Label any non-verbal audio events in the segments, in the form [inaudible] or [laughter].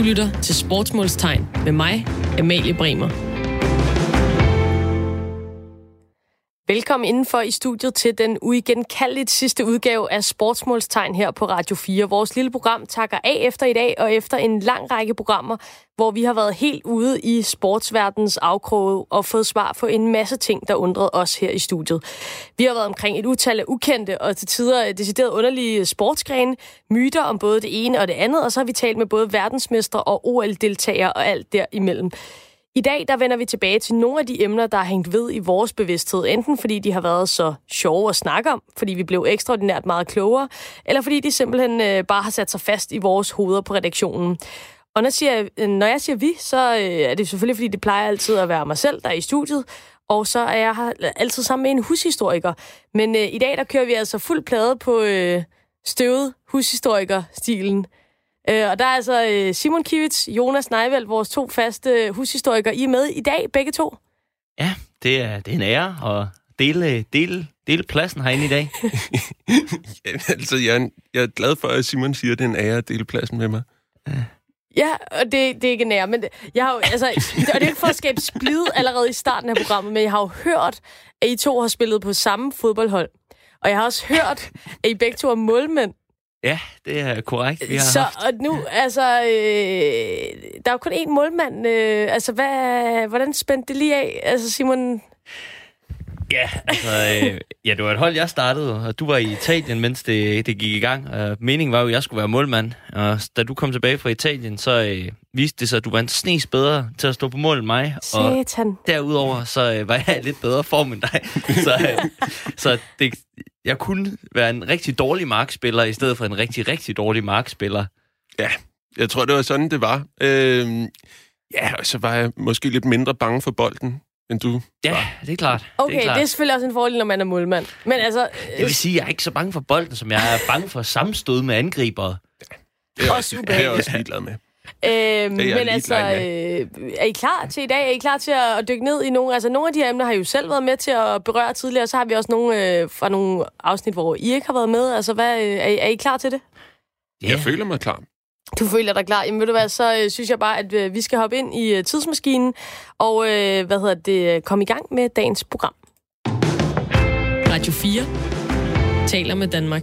Du lytter til Sportsmålstegn med mig, Amalie Bremer. Velkommen indenfor i studiet til den uigenkaldeligt sidste udgave af Sportsmålstegn her på Radio 4. Vores lille program takker af efter i dag, og efter en lang række programmer, hvor vi har været helt ude i sportsverdens afkroge og fået svar på en masse ting, der undrede os her i studiet. Vi har været omkring et utal af ukendte og til tider decideret underlige sportsgrene, myter om både det ene og det andet, og så har vi talt med både verdensmestre og OL-deltagere og alt derimellem. I dag der vender vi tilbage til nogle af de emner, der har hængt ved i vores bevidsthed, enten fordi de har været så sjove at snakke om, fordi vi blev ekstraordinært meget klogere, eller fordi de simpelthen øh, bare har sat sig fast i vores hoveder på redaktionen. Og når, siger, øh, når jeg siger vi, så øh, er det selvfølgelig, fordi det plejer altid at være mig selv, der er i studiet, og så er jeg her altid sammen med en hushistoriker. Men øh, i dag, der kører vi altså fuld plade på øh, støvet hushistoriker-stilen. Øh, og der er altså øh, Simon Kivits, Jonas Neiveld, vores to faste hushistorikere. I er med i dag, begge to. Ja, det er, det er en ære at dele, dele, dele pladsen herinde i dag. [laughs] ja, altså, jeg, jeg er glad for, at Simon siger, at det er en ære at dele pladsen med mig. Ja. Ja, og det, det er ikke nær, men jeg har jo, altså, [laughs] og det er ikke for at skabe splid allerede i starten af programmet, men jeg har jo hørt, at I to har spillet på samme fodboldhold. Og jeg har også hørt, at I begge to er målmænd. Ja, det er korrekt. Vi har så haft... og nu, altså, øh, der er jo kun én målmand. Øh, altså, hvad, hvordan spændte det lige af? Altså, Simon... Ja, altså, øh, ja, det var et hold, jeg startede, og du var i Italien, mens det, det gik i gang. Og meningen var jo, at jeg skulle være målmand. Og da du kom tilbage fra Italien, så øh, viste det sig, at du var en snes bedre til at stå på mål end mig. Satan. Og derudover, så øh, var jeg i lidt bedre form end dig. [laughs] så øh, så det, jeg kunne være en rigtig dårlig markspiller, i stedet for en rigtig, rigtig dårlig markspiller. Ja, jeg tror, det var sådan, det var. Øh, ja, og så var jeg måske lidt mindre bange for bolden, end du Ja, var. det er klart. Okay, det er, klart. det er selvfølgelig også en fordel, når man er målmand. Men altså... Det vil sige, at jeg er ikke så bange for bolden, som jeg er bange for sammenstød med angribere. Det er, Også det er jeg også ligeglad med. Øh, men jeg altså, øh, er I klar til i dag? Er I klar til at, at dykke ned i nogle... Altså, nogle af de her emner har I jo selv været med til at berøre tidligere, så har vi også nogle øh, fra nogle afsnit, hvor I ikke har været med. Altså, hvad, øh, er, I, er I klar til det? Ja. Jeg føler mig klar. Du føler dig klar. Jamen ved du hvad, så øh, synes jeg bare, at øh, vi skal hoppe ind i øh, tidsmaskinen og, øh, hvad hedder det, øh, komme i gang med dagens program. Radio 4 taler med Danmark.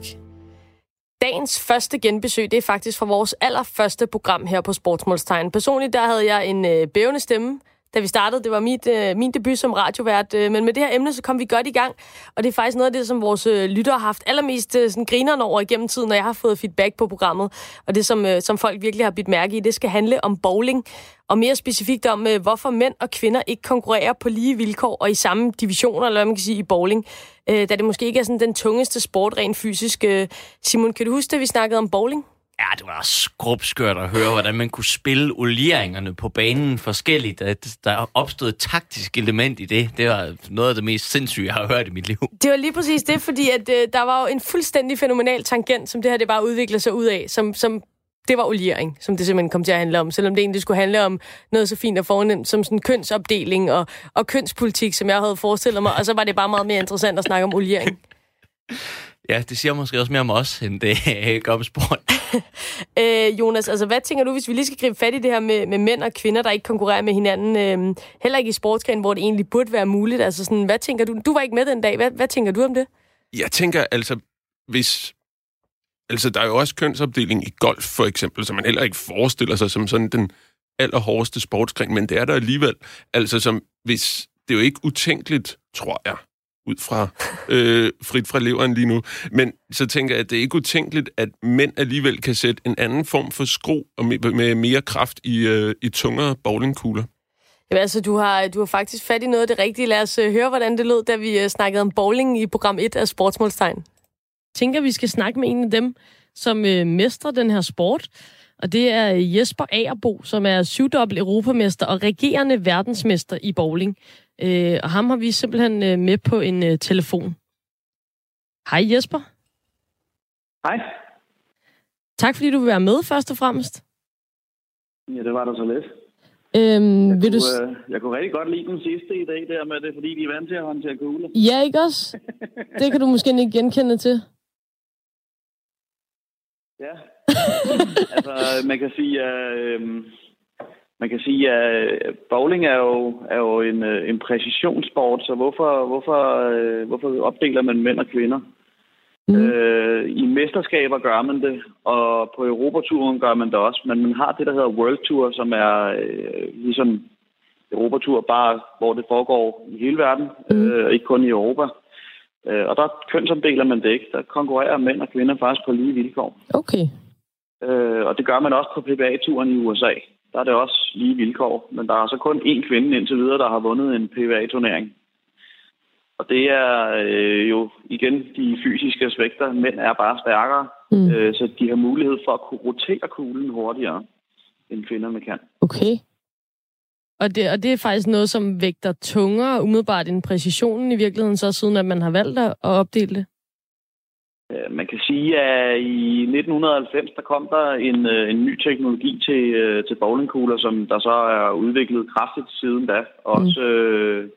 Dagens første genbesøg, det er faktisk fra vores allerførste program her på Sportsmålstegn. Personligt, der havde jeg en øh, bævende stemme, da vi startede. Det var mit, øh, min debut som radiovært, øh, men med det her emne, så kom vi godt i gang. Og det er faktisk noget af det, som vores øh, lyttere har haft allermest øh, sådan grineren over igennem tiden, når jeg har fået feedback på programmet. Og det, som, øh, som folk virkelig har bidt mærke i, det skal handle om bowling. Og mere specifikt om, øh, hvorfor mænd og kvinder ikke konkurrerer på lige vilkår og i samme divisioner, eller hvad man kan sige, i bowling. Øh, da det måske ikke er sådan den tungeste sport rent fysisk. Øh, Simon, kan du huske, at vi snakkede om bowling? Ja, det var skrubskørt at høre, hvordan man kunne spille olieringerne på banen forskelligt. At der opstod et taktisk element i det. Det var noget af det mest sindssyge, jeg har hørt i mit liv. Det var lige præcis det, fordi at, øh, der var jo en fuldstændig fænomenal tangent, som det her det bare udvikler sig ud af, som, som det var oliering, som det simpelthen kom til at handle om. Selvom det egentlig skulle handle om noget så fint og fornemt som sådan kønsopdeling og, og kønspolitik, som jeg havde forestillet mig. Og så var det bare meget mere interessant at snakke om oliering. [laughs] Ja, det siger måske også mere om os, end det gør om sport. Øh, Jonas, altså hvad tænker du, hvis vi lige skal gribe fat i det her med, med mænd og kvinder, der ikke konkurrerer med hinanden, øh, heller ikke i sportsgren, hvor det egentlig burde være muligt? Altså sådan, hvad tænker du? Du var ikke med den dag. Hvad, hvad tænker du om det? Jeg tænker altså, hvis... Altså, der er jo også kønsopdeling i golf, for eksempel, som man heller ikke forestiller sig som sådan den allerhårdeste sportsgren, men det er der alligevel. Altså, som hvis... Det er jo ikke utænkeligt, tror jeg, ud fra øh, frit fra leveren lige nu. Men så tænker jeg, at det er ikke utænkeligt, at mænd alligevel kan sætte en anden form for skru og med, med mere kraft i, øh, i tungere bowlingkugler. Jamen, altså, du har, du har faktisk fat i noget af det rigtige. Lad os uh, høre, hvordan det lød, da vi uh, snakkede om bowling i program 1 af Sportsmålstegn. tænker, vi skal snakke med en af dem, som øh, mestrer den her sport. Og det er Jesper Agerbo, som er syvdobbelt europamester og regerende verdensmester i bowling. Øh, og ham har vi simpelthen øh, med på en øh, telefon. Hej Jesper. Hej. Tak fordi du vil være med først og fremmest. Ja, det var da så lidt. Øhm, Jeg, vil du... kunne, øh, jeg kunne rigtig godt lide den sidste i dag, der med det, fordi de er vant til at håndtere kugler. Ja, ikke også? [laughs] Det kan du måske ikke genkende til. Ja, [laughs] altså man kan sige, at øh, man kan sige, at bowling er jo, er jo en, øh, en præcisionssport, så hvorfor, hvorfor, øh, hvorfor opdeler man mænd og kvinder? Mm. Øh, I mesterskaber gør man det, og på Europaturen gør man det også, men man har det, der hedder World Tour, som er øh, ligesom Europatur, bare hvor det foregår i hele verden, mm. øh, ikke kun i Europa. Øh, og der kønsomdeler man det ikke. Der konkurrerer mænd og kvinder faktisk på lige vilkår. Okay. Øh, og det gør man også på PBA-turen i USA. Der er det også lige vilkår, men der er så kun én kvinde indtil videre, der har vundet en PBA-turnering. Og det er øh, jo igen de fysiske aspekter. Mænd er bare stærkere, mm. øh, så de har mulighed for at kunne rotere kuglen hurtigere, end kvinderne kan. Okay. Og det, og det er faktisk noget, som vægter tungere umiddelbart end præcisionen i virkeligheden, så siden at man har valgt at opdele det? Øh, man kan sige, at i 1990 der kom der en, øh, en ny teknologi til, øh, til bowlingkugler, som der så er udviklet kraftigt siden da. Også mm. øh,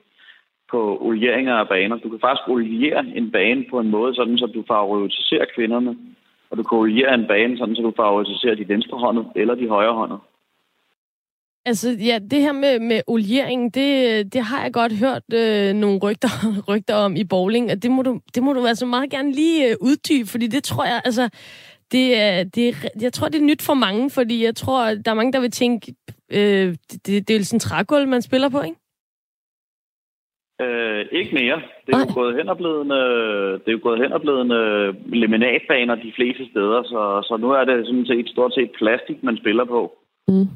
på olieringer af baner. Du kan faktisk oliere en bane på en måde, sådan så du favoriserer kvinderne. Og du kan oliere en bane, sådan så du favoriserer de venstrehåndede eller de højrehåndede. Altså, ja, det her med, med oliering, det, det har jeg godt hørt øh, nogle rygter, [laughs] rygter om i bowling, og det må du, det må du altså meget gerne lige øh, uddybe, fordi det tror jeg, altså, det er, det, jeg tror, det er nyt for mange, fordi jeg tror, der er mange, der vil tænke, øh, det, det, er sådan en trægulv, man spiller på, ikke? Øh, ikke mere. Det er jo gået hen og blevet, det er jo gået hen og blevet laminatbaner de fleste steder, så, så nu er det sådan set stort set plastik, man spiller på. Mm.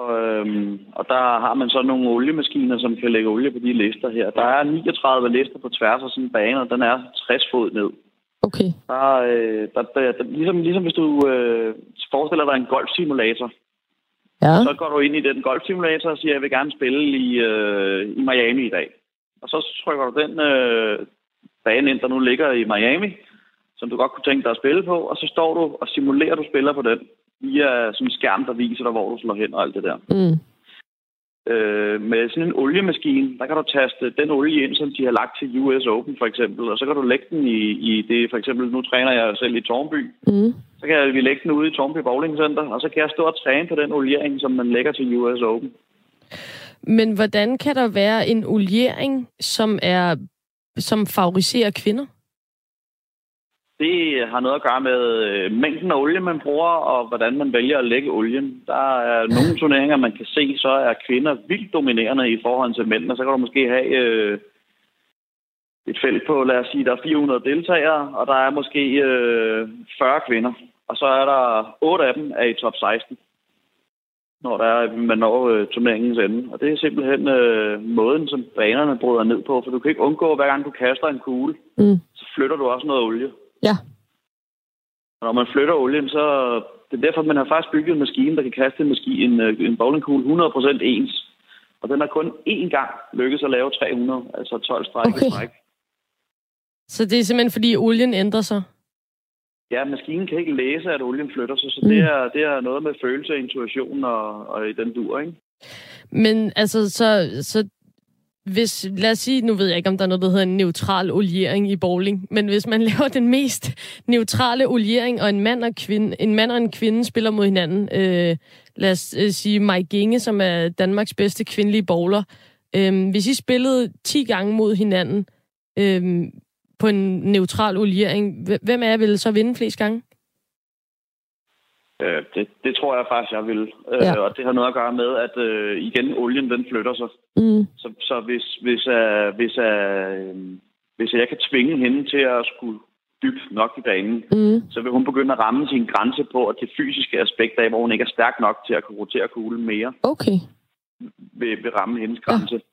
Og, øhm, og der har man så nogle oliemaskiner, som kan lægge olie på de lister her. Der er 39 lister på tværs af sådan en bane, og den er 60 fod ned. Okay. Der, øh, der, der, der, ligesom, ligesom hvis du øh, forestiller dig en golfsimulator, ja. så går du ind i den golfsimulator og siger, jeg vil gerne spille i, øh, i Miami i dag. Og så trykker du den øh, bane ind, der nu ligger i Miami, som du godt kunne tænke dig at spille på, og så står du og simulerer, at du spiller på den via sådan en skærm, der viser dig, hvor du slår hen og alt det der. Mm. Øh, med sådan en oliemaskine, der kan du taste den olie ind, som de har lagt til US Open for eksempel, og så kan du lægge den i, i det, for eksempel, nu træner jeg selv i Tornby, mm. så kan vi lægge den ude i Tornby Bowling Center, og så kan jeg stå og træne på den oliering, som man lægger til US Open. Men hvordan kan der være en oliering, som er som favoriserer kvinder? Det har noget at gøre med øh, mængden af olie, man bruger, og hvordan man vælger at lægge olien. Der er nogle turneringer, man kan se, så er kvinder vildt dominerende i forhold til mændene. Så kan du måske have øh, et felt på, lad os sige, der er 400 deltagere, og der er måske øh, 40 kvinder. Og så er der 8 af dem er i top 16, når der er, man når øh, turneringens ende. Og det er simpelthen øh, måden, som banerne bryder ned på, for du kan ikke undgå, hver gang du kaster en kugle, mm. så flytter du også noget olie. Ja. Og når man flytter olien, så... Det er derfor, man har faktisk bygget en maskine, der kan kaste en, maskine, en, øh, en bowlingkugle 100% ens. Og den har kun én gang lykkedes at lave 300, altså 12 stræk okay. stræk. Så det er simpelthen, fordi olien ændrer sig? Ja, maskinen kan ikke læse, at olien flytter sig, så mm. det, er, det er noget med følelse, intuition og, og i den dur, ikke? Men altså, så, så hvis, lad os sige, nu ved jeg ikke, om der er noget, der hedder en neutral oliering i bowling, men hvis man [laughs] laver den mest neutrale oliering, og en mand og, kvinde, en mand og en kvinde spiller mod hinanden, øh, lad os øh, sige Mike Ginge, som er Danmarks bedste kvindelige bowler, øh, hvis I spillede 10 gange mod hinanden øh, på en neutral oliering, hvem er jeg vil så vinde flest gange? Øh, det, det tror jeg faktisk, jeg vil. Øh, ja. Og det har noget at gøre med, at øh, igen, olien den flytter sig. Mm. Så, så hvis, hvis, uh, hvis, uh, hvis jeg kan tvinge hende til at skulle dybt nok i banen, mm. så vil hun begynde at ramme sin grænse på at det fysiske aspekt af, hvor hun ikke er stærk nok til at kunne rotere kuglen mere. Okay. Vil, vil ramme hendes grænse. Ja.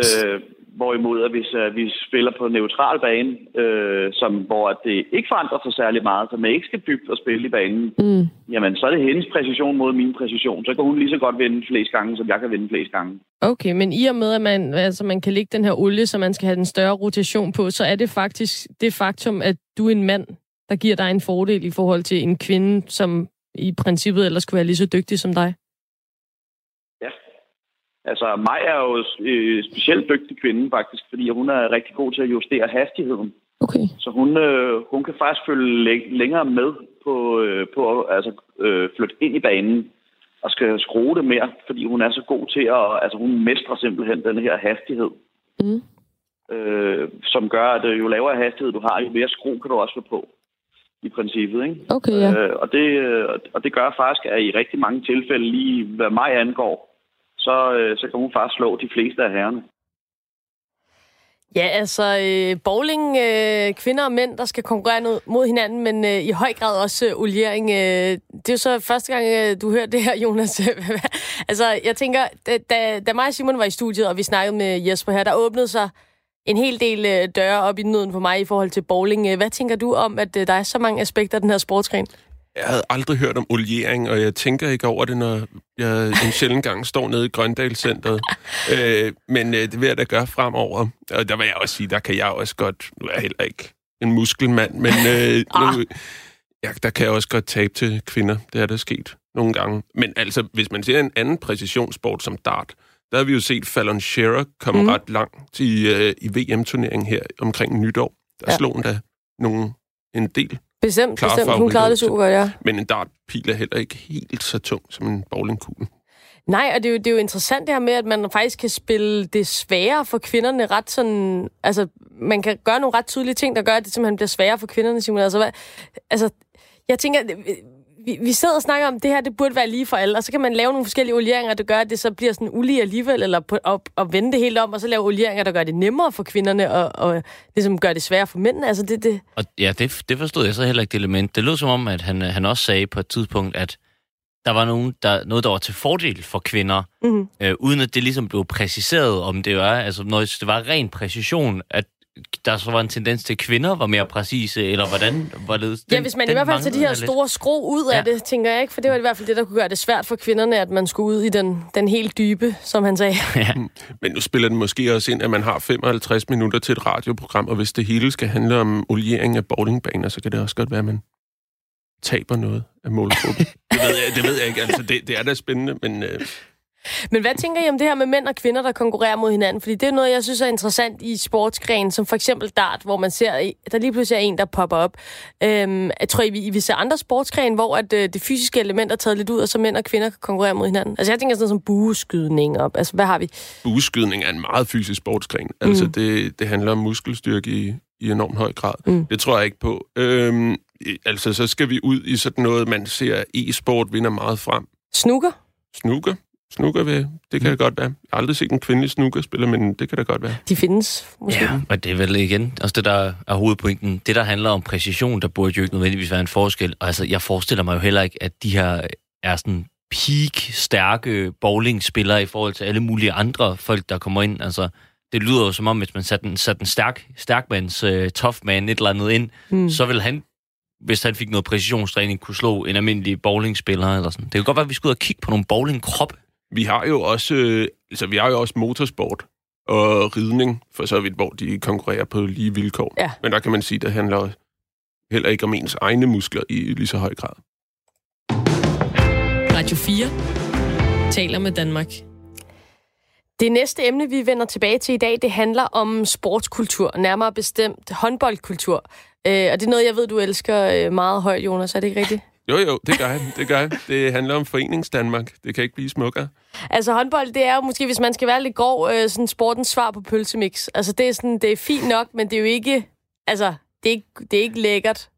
Øh, Hvorimod, at hvis uh, vi spiller på neutral bane, øh, som, hvor det ikke forandrer sig særlig meget, så man ikke skal dybt og spille i banen, mm. jamen så er det hendes præcision mod min præcision. Så kan hun lige så godt vinde flest gange, som jeg kan vinde flest gange. Okay, men i og med, at man, altså, man kan lægge den her olie, så man skal have den større rotation på, så er det faktisk det faktum, at du er en mand, der giver dig en fordel i forhold til en kvinde, som i princippet ellers skulle være lige så dygtig som dig? Altså, mig er jo øh, specielt dygtig kvinde, faktisk, fordi hun er rigtig god til at justere hastigheden. Okay. Så hun, øh, hun kan faktisk følge længere med på, øh, på at altså, øh, flytte ind i banen og skal skrue det mere, fordi hun er så god til at... Altså, hun mestrer simpelthen den her hastighed. Mm. Øh, som gør, at øh, jo lavere hastighed du har, jo mere skru kan du også få på i princippet. Ikke? Okay, ja. øh, og, det, øh, og det gør faktisk, at i rigtig mange tilfælde, lige hvad mig angår, så, øh, så kan hun faktisk slå de fleste af herrerne. Ja, altså øh, bowling, øh, kvinder og mænd, der skal konkurrere mod hinanden, men øh, i høj grad også øh, oliering. Øh, det er jo så første gang, øh, du hører det her, Jonas. [laughs] altså, jeg tænker, da, da, mig og Simon var i studiet, og vi snakkede med Jesper her, der åbnede sig en hel del øh, døre op i nøden for mig i forhold til bowling. Hvad tænker du om, at øh, der er så mange aspekter af den her sportsgren? Jeg havde aldrig hørt om oliering, og jeg tænker ikke over det, når jeg en sjældent gang står nede i Grøndalscenteret. [laughs] øh, men øh, det vil jeg da gøre fremover. Og der vil jeg også sige, der kan jeg også godt... Nu er jeg heller ikke en muskelmand, men øh, [laughs] nu, ah. ja, der kan jeg også godt tabe til kvinder. Det er der sket nogle gange. Men altså, hvis man ser en anden præcisionssport som dart, der har vi jo set Fallon Shearer komme mm. ret langt i, øh, i VM-turneringen her omkring nytår. Der ja. slog hun da nogle, en del Bestemt, bestemt. Hun klarede det super godt, ja. Men en dartpil er heller ikke helt så tung som en bowlingkugle. Nej, og det er, jo, det er jo interessant det her med, at man faktisk kan spille det sværere for kvinderne ret sådan... Altså, man kan gøre nogle ret tydelige ting, der gør, at det simpelthen bliver sværere for kvinderne, Simon. Altså, hvad, altså jeg tænker, vi, vi sidder og snakker om, det her det burde være lige for alle, og så kan man lave nogle forskellige olieringer, der gør, at det så bliver sådan ulige alligevel, eller på, op, og vende det helt om, og så lave olieringer, der gør det nemmere for kvinderne, og, og ligesom gør det sværere for mændene. Altså det, det... Og ja, det, det forstod jeg så heller ikke det element. Det lød som om, at han, han også sagde på et tidspunkt, at der var nogen, der, noget, der var til fordel for kvinder, mm-hmm. øh, uden at det ligesom blev præciseret, om det var, altså når det var ren præcision, at der så var en tendens til, at kvinder var mere præcise, eller hvordan var det? ja, hvis man i hvert fald tager de her store skro ud af ja. det, tænker jeg ikke, for det var i hvert fald det, der kunne gøre det svært for kvinderne, at man skulle ud i den, den helt dybe, som han sagde. [laughs] Ja. Men nu spiller den måske også ind, at man har 55 minutter til et radioprogram, og hvis det hele skal handle om oliering af bowlingbaner, så kan det også godt være, at man taber noget af målgruppen. [laughs] det, ved jeg, det ved jeg ikke, altså det, det er da spændende, men... Øh, men hvad tænker I om det her med mænd og kvinder, der konkurrerer mod hinanden? Fordi det er noget, jeg synes er interessant i sportsgren, som for eksempel dart, hvor man ser, der lige pludselig er en, der popper op. Øhm, jeg tror, I, vil se andre sportsgren, hvor at, øh, det fysiske element er taget lidt ud, og så mænd og kvinder kan konkurrere mod hinanden. Altså jeg tænker sådan noget som bueskydning op. Altså hvad har vi? Bueskydning er en meget fysisk sportsgren. Altså mm. det, det handler om muskelstyrke i, i enormt høj grad. Mm. Det tror jeg ikke på. Øhm, altså så skal vi ud i sådan noget, man ser e-sport vinder meget frem. Snooker? Snooker? Snooker, ved, det kan mm. da godt være. Jeg har aldrig set en kvindelig snookerspiller, men det kan da godt være. De findes, måske. Ja, men det er vel igen også det, der er hovedpointen. Det, der handler om præcision, der burde jo ikke nødvendigvis være en forskel. Og altså, jeg forestiller mig jo heller ikke, at de her er sådan peak-stærke bowlingspillere i forhold til alle mulige andre folk, der kommer ind. Altså, det lyder jo som om, hvis man satte en, satte en stærk, stærkmands uh, tough man et eller andet ind, mm. så vil han hvis han fik noget præcisionstræning, kunne slå en almindelig bowlingspiller eller sådan. Det kan godt være, at vi skulle ud og kigge på nogle bowlingkroppe. Vi har jo også, øh, altså, vi har jo også motorsport og ridning, for så vidt, hvor de konkurrerer på lige vilkår. Ja. Men der kan man sige, at det handler heller ikke om ens egne muskler i lige så høj grad. Radio 4 taler med Danmark. Det næste emne, vi vender tilbage til i dag, det handler om sportskultur, nærmere bestemt håndboldkultur. Øh, og det er noget, jeg ved, du elsker øh, meget højt, Jonas. Er det ikke rigtigt? Jo, jo, det gør han. Det gør han. Det handler om Foreningsdanmark. Det kan ikke blive smukkere. Altså håndbold, det er jo måske, hvis man skal være lidt grov, øh, sådan sportens svar på pølsemix. Altså det er, sådan, det er fint nok, men det er jo ikke... Altså, det er ikke, det er ikke lækkert.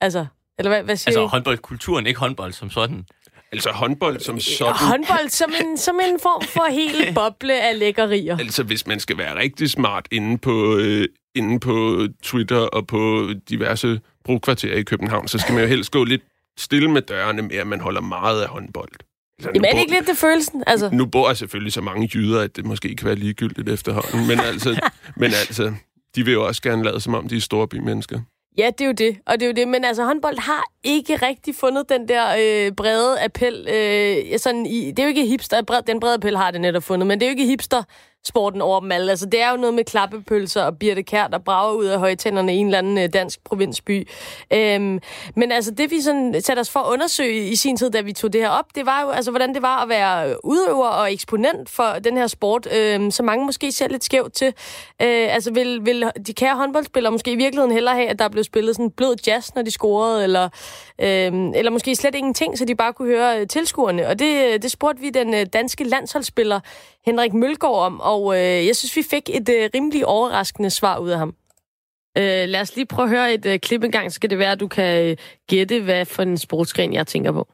Altså, eller hvad, hvad siger Altså håndboldkulturen, ikke håndbold som sådan. Altså håndbold som sådan. Håndbold som en, som en form for hele [laughs] boble af lækkerier. Altså hvis man skal være rigtig smart inde på, øh, inde på Twitter og på diverse brugkvarterer i København, så skal man jo helst gå lidt stille med dørene med, at man holder meget af håndbold. Altså, Jamen er det ikke lidt det følelsen? Altså... Nu bor jeg selvfølgelig så mange jyder, at det måske kan være ligegyldigt efterhånden. Men altså, [laughs] men altså, de vil jo også gerne lade som om, de er store bymennesker. Ja, det er jo det. Og det er jo det. Men altså, håndbold har ikke rigtig fundet den der øh, brede appel. Øh, sådan i, det er jo ikke hipster. Den brede appel har det netop fundet. Men det er jo ikke hipster sporten over dem alle. Altså, det er jo noget med klappepølser og Birte Kær, der brager ud af højtænderne i en eller anden øh, dansk provinsby. Øhm, men altså, det vi sådan satte os for at undersøge i sin tid, da vi tog det her op, det var jo, altså, hvordan det var at være udøver og eksponent for den her sport, øhm, som mange måske ser lidt skævt til. Øh, altså, vil, vil de kære håndboldspillere måske i virkeligheden hellere have, at der blev spillet sådan blød jazz, når de scorede, eller, øhm, eller måske slet ingenting, så de bare kunne høre øh, tilskuerne. Og det, øh, det spurgte vi den øh, danske landsholdsspiller Henrik Mølgaard om, og øh, jeg synes, vi fik et øh, rimelig overraskende svar ud af ham. Øh, lad os lige prøve at høre et øh, klip en gang, så skal det være, at du kan øh, gætte, hvad for en sportsgren jeg tænker på.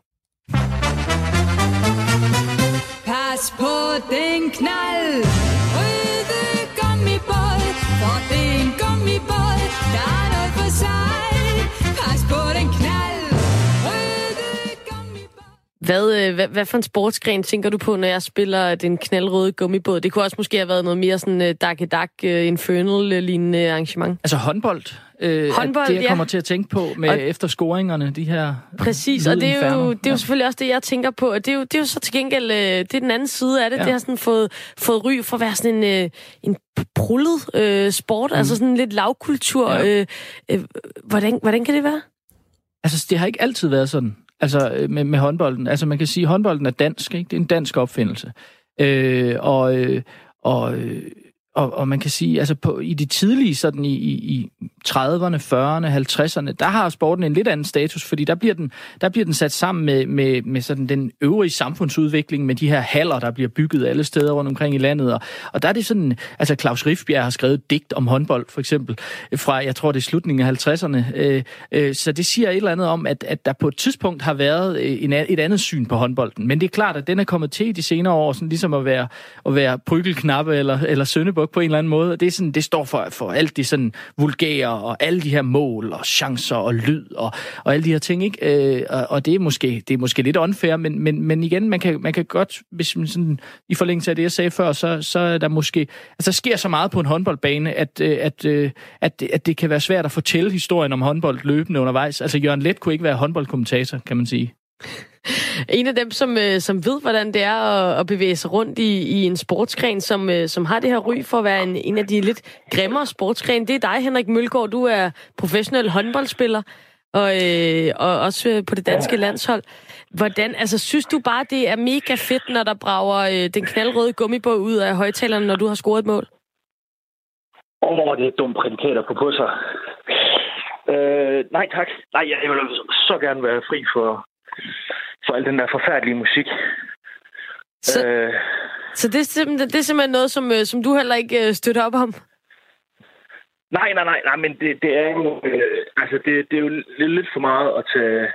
Pas på den knald, hvad, øh, hvad, hvad for en sportsgren tænker du på, når jeg spiller den knaldrøde gummibåd? Det kunne også måske have været noget mere sådan uh, dak dak uh, infernal-lignende arrangement. Altså håndbold. Øh, håndbold, det jeg kommer til at tænke på med og, efter scoringerne, de her Præcis, og det er, jo, det er jo selvfølgelig også det, jeg tænker på. Og det er jo, det er jo så til gengæld, uh, det er den anden side af det. Ja. Det har sådan fået, fået ry for at være sådan en, uh, en prullet uh, sport, mm. altså sådan lidt lavkultur. Ja. Uh, uh, hvordan, hvordan kan det være? Altså, det har ikke altid været sådan. Altså øh, med, med håndbolden. Altså man kan sige, at håndbolden er dansk, ikke? Det er en dansk opfindelse. Øh, og, øh, og øh, og, og man kan sige, altså på, i de tidlige, sådan i, i, i 30'erne, 40'erne, 50'erne, der har sporten en lidt anden status, fordi der bliver den, der bliver den sat sammen med, med, med sådan den øvrige samfundsudvikling, med de her haller, der bliver bygget alle steder rundt omkring i landet. Og, og der er det sådan, altså Claus Riffbjerg har skrevet digt om håndbold, for eksempel, fra, jeg tror det er slutningen af 50'erne. Øh, øh, så det siger et eller andet om, at, at der på et tidspunkt har været øh, en, et andet syn på håndbolden. Men det er klart, at den er kommet til i de senere år, sådan ligesom at være, at være prygelknappe eller, eller søndebuk på en eller anden måde. Det, er sådan, det står for, for alt det sådan vulgære, og alle de her mål, og chancer, og lyd, og, og alle de her ting. Ikke? Øh, og, og det, er måske, det er måske lidt unfair, men, men, men igen, man kan, man kan godt, hvis man sådan, i forlængelse af det, jeg sagde før, så, så er der måske... Altså, der sker så meget på en håndboldbane, at, øh, at, at, at, at det kan være svært at fortælle historien om håndbold løbende undervejs. Altså, Jørgen Let kunne ikke være håndboldkommentator, kan man sige. [laughs] En af dem, som, øh, som ved, hvordan det er at, at bevæge sig rundt i, i en sportsgren, som, øh, som har det her ry for at være en, en af de lidt grimmere sportsgren, det er dig, Henrik Mølgaard. Du er professionel håndboldspiller, og, øh, og også øh, på det danske landshold. Hvordan, altså, synes du bare, det er mega fedt, når der brager øh, den knaldrøde gummibåd ud af højtalerne, når du har scoret et mål? Åh, oh, det er dumme prædikater på på sig. Øh, nej tak. Nej, jeg vil så gerne være fri for, for al den der forfærdelige musik. Så, øh, så det, er simpelthen, det er simpelthen noget, som, øh, som du heller ikke øh, støtter op om? Nej, nej, nej, nej, men det, det er jo, øh, altså det, det er jo lidt, lidt for meget at tage,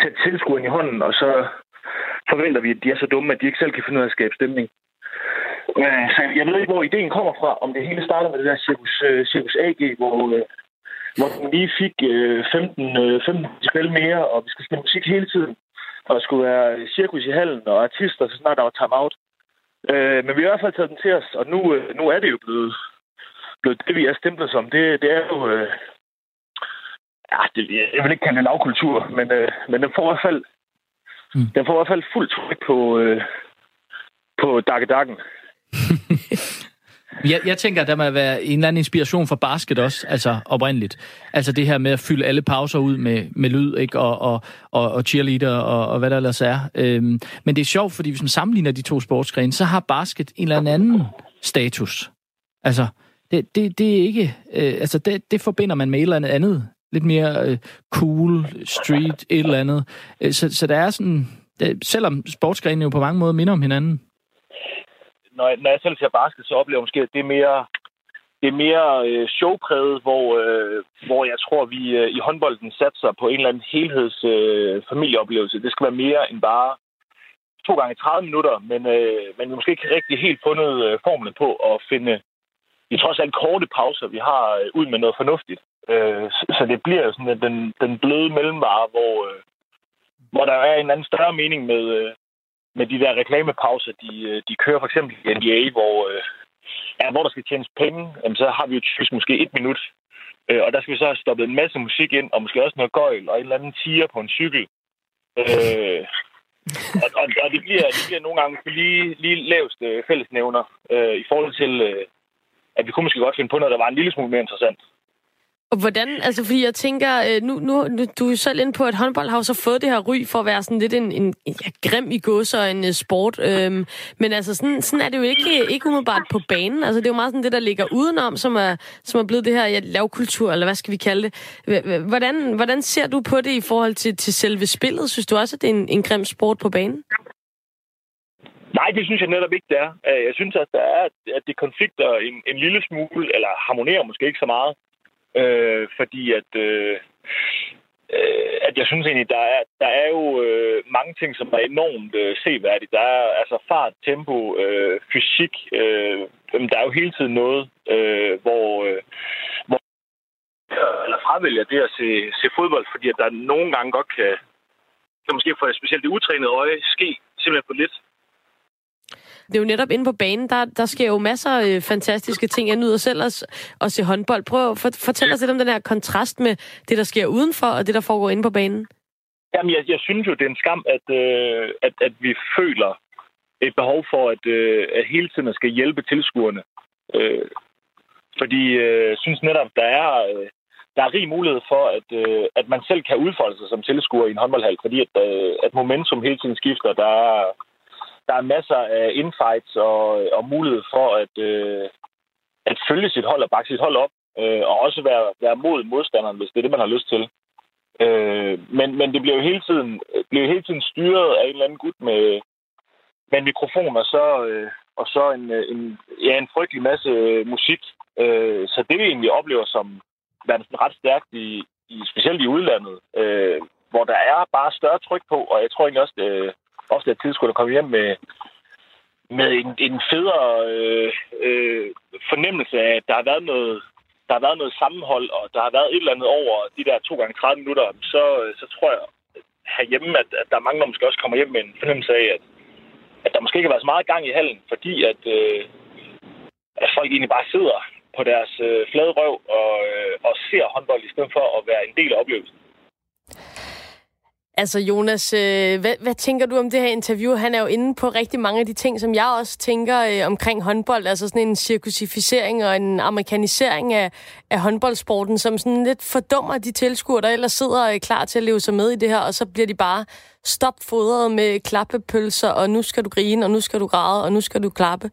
tage tilskueren i hånden, og så forventer vi, at de er så dumme, at de ikke selv kan finde ud af at skabe stemning. Øh, så jeg ved ikke, hvor ideen kommer fra, om det hele starter med det der Circus, uh, Circus AG, hvor, uh, hvor den lige fik uh, 15, uh, 15 spil mere, og vi skal spille musik hele tiden og skulle være cirkus i hallen og artister, så snart der var time-out. Øh, men vi har i hvert fald taget den til os, og nu, øh, nu er det jo blevet, blevet det, vi er stemplet som. Det, det er jo... Øh, ja, det, jeg vil ikke kalde det lavkultur, men, øh, men den får i hvert fald, mm. den får i hvert fald fuld tryk på, øh, på Dakke Dakken. [laughs] Jeg, jeg tænker, at der må være en eller anden inspiration for basket også, altså oprindeligt. Altså det her med at fylde alle pauser ud med, med lyd, ikke? Og, og, og, og cheerleader og, og hvad der ellers er. Øhm, men det er sjovt, fordi hvis man sammenligner de to sportsgrene, så har basket en eller anden status. Altså, det, det, det er ikke... Øh, altså, det, det forbinder man med et eller andet andet. Lidt mere øh, cool, street, et eller andet. Øh, så, så der er sådan... Det, selvom sportsgrenene jo på mange måder minder om hinanden, når, når jeg selv ser basket, så oplever jeg måske, at det er mere, det er mere øh, showpræget, hvor, øh, hvor jeg tror, vi øh, i håndbolden satser på en eller anden helheds øh, familieoplevelse. Det skal være mere end bare to gange 30 minutter, men, øh, men vi måske ikke rigtig helt fundet øh, formlen på at finde i trods alt korte pauser, vi har øh, ud med noget fornuftigt. Øh, så, så det bliver sådan den, den bløde mellemvare, hvor, øh, hvor der er en anden større mening med, øh, med de der reklamepauser, de, øh, de kører for eksempel i NBA, hvor, øh, ja, hvor der skal tjenes penge, jamen, så har vi jo typisk måske et minut. Øh, og der skal vi så have stoppet en masse musik ind, og måske også noget gøjl, og en eller anden tiger på en cykel. Øh, og, og, og det, bliver, det bliver nogle gange lige, lige laveste fællesnævner øh, i forhold til, øh, at vi kunne måske godt finde på noget, der var en lille smule mere interessant. Og hvordan, altså fordi jeg tænker, øh, nu, nu, nu du er selv inde på, at håndbold har jo så fået det her ry for at være sådan lidt en, en ja, grim i gods og en øh, sport. Øhm, men altså sådan, sådan er det jo ikke, ikke umiddelbart på banen. Altså det er jo meget sådan det, der ligger udenom, som er, som er blevet det her ja, lavkultur, eller hvad skal vi kalde det. Hvordan, hvordan ser du på det i forhold til, til selve spillet? Synes du også, at det er en, en grim sport på banen? Nej, det synes jeg netop ikke, det er. Øh, jeg synes, at der er, at det konflikter en, en lille smule, eller harmonerer måske ikke så meget Øh, fordi at, øh, øh, at jeg synes egentlig, der er, der er jo øh, mange ting, som er enormt øh, seværdigt. Der er altså fart, tempo, øh, fysik. Øh, der er jo hele tiden noget, øh, hvor, øh, hvor eller fravælger det at se, se fodbold, fordi at der nogle gange godt kan, kan måske for specielt det utrænede øje ske simpelthen for lidt. Det er jo netop inde på banen, der, der sker jo masser af øh, fantastiske ting. Jeg nyder selv at, at se håndbold. Prøv at for, fortælle os lidt om den her kontrast med det, der sker udenfor, og det, der foregår inde på banen. Jamen, jeg, jeg synes jo, det er en skam, at, øh, at, at vi føler et behov for, at, øh, at hele tiden skal hjælpe tilskuerne. Øh, fordi øh, synes netop, der er, øh, der er rig mulighed for, at, øh, at man selv kan udfolde sig som tilskuer i en håndboldhal, fordi at, øh, at momentum hele tiden skifter. Der er, der er masser af infights og, og mulighed for at, øh, at følge sit hold og bakke sit hold op, øh, og også være, være mod modstanderen, hvis det er det, man har lyst til. Øh, men, men det bliver jo hele tiden, bliver hele tiden styret af en eller anden gut med, med en mikrofon og så, øh, og så en, en, ja, en frygtelig masse øh, musik. Øh, så det vi egentlig oplever som værende ret stærkt, i, i, specielt i udlandet, øh, hvor der er bare større tryk på, og jeg tror egentlig også, det, ofte at tilskuerne komme hjem med, med en, en federe øh, øh, fornemmelse af, at der har været noget der har været noget sammenhold, og der har været et eller andet over de der to gange 30 minutter, så, øh, så tror jeg herhjemme, at, at der er mange, der måske også kommer hjem med en fornemmelse af, at, at der måske ikke har været så meget gang i hallen, fordi at, øh, at folk egentlig bare sidder på deres øh, flade røv og, øh, og ser håndbold i stedet for at være en del af oplevelsen. Altså Jonas, øh, hvad, hvad tænker du om det her interview? Han er jo inde på rigtig mange af de ting, som jeg også tænker øh, omkring håndbold. Altså sådan en cirkusificering og en amerikanisering af, af håndboldsporten, som sådan lidt fordummer de tilskuere, der ellers sidder øh, klar til at leve sig med i det her, og så bliver de bare stopfodret med klappepølser, og nu skal du grine, og nu skal du græde, og nu skal du klappe.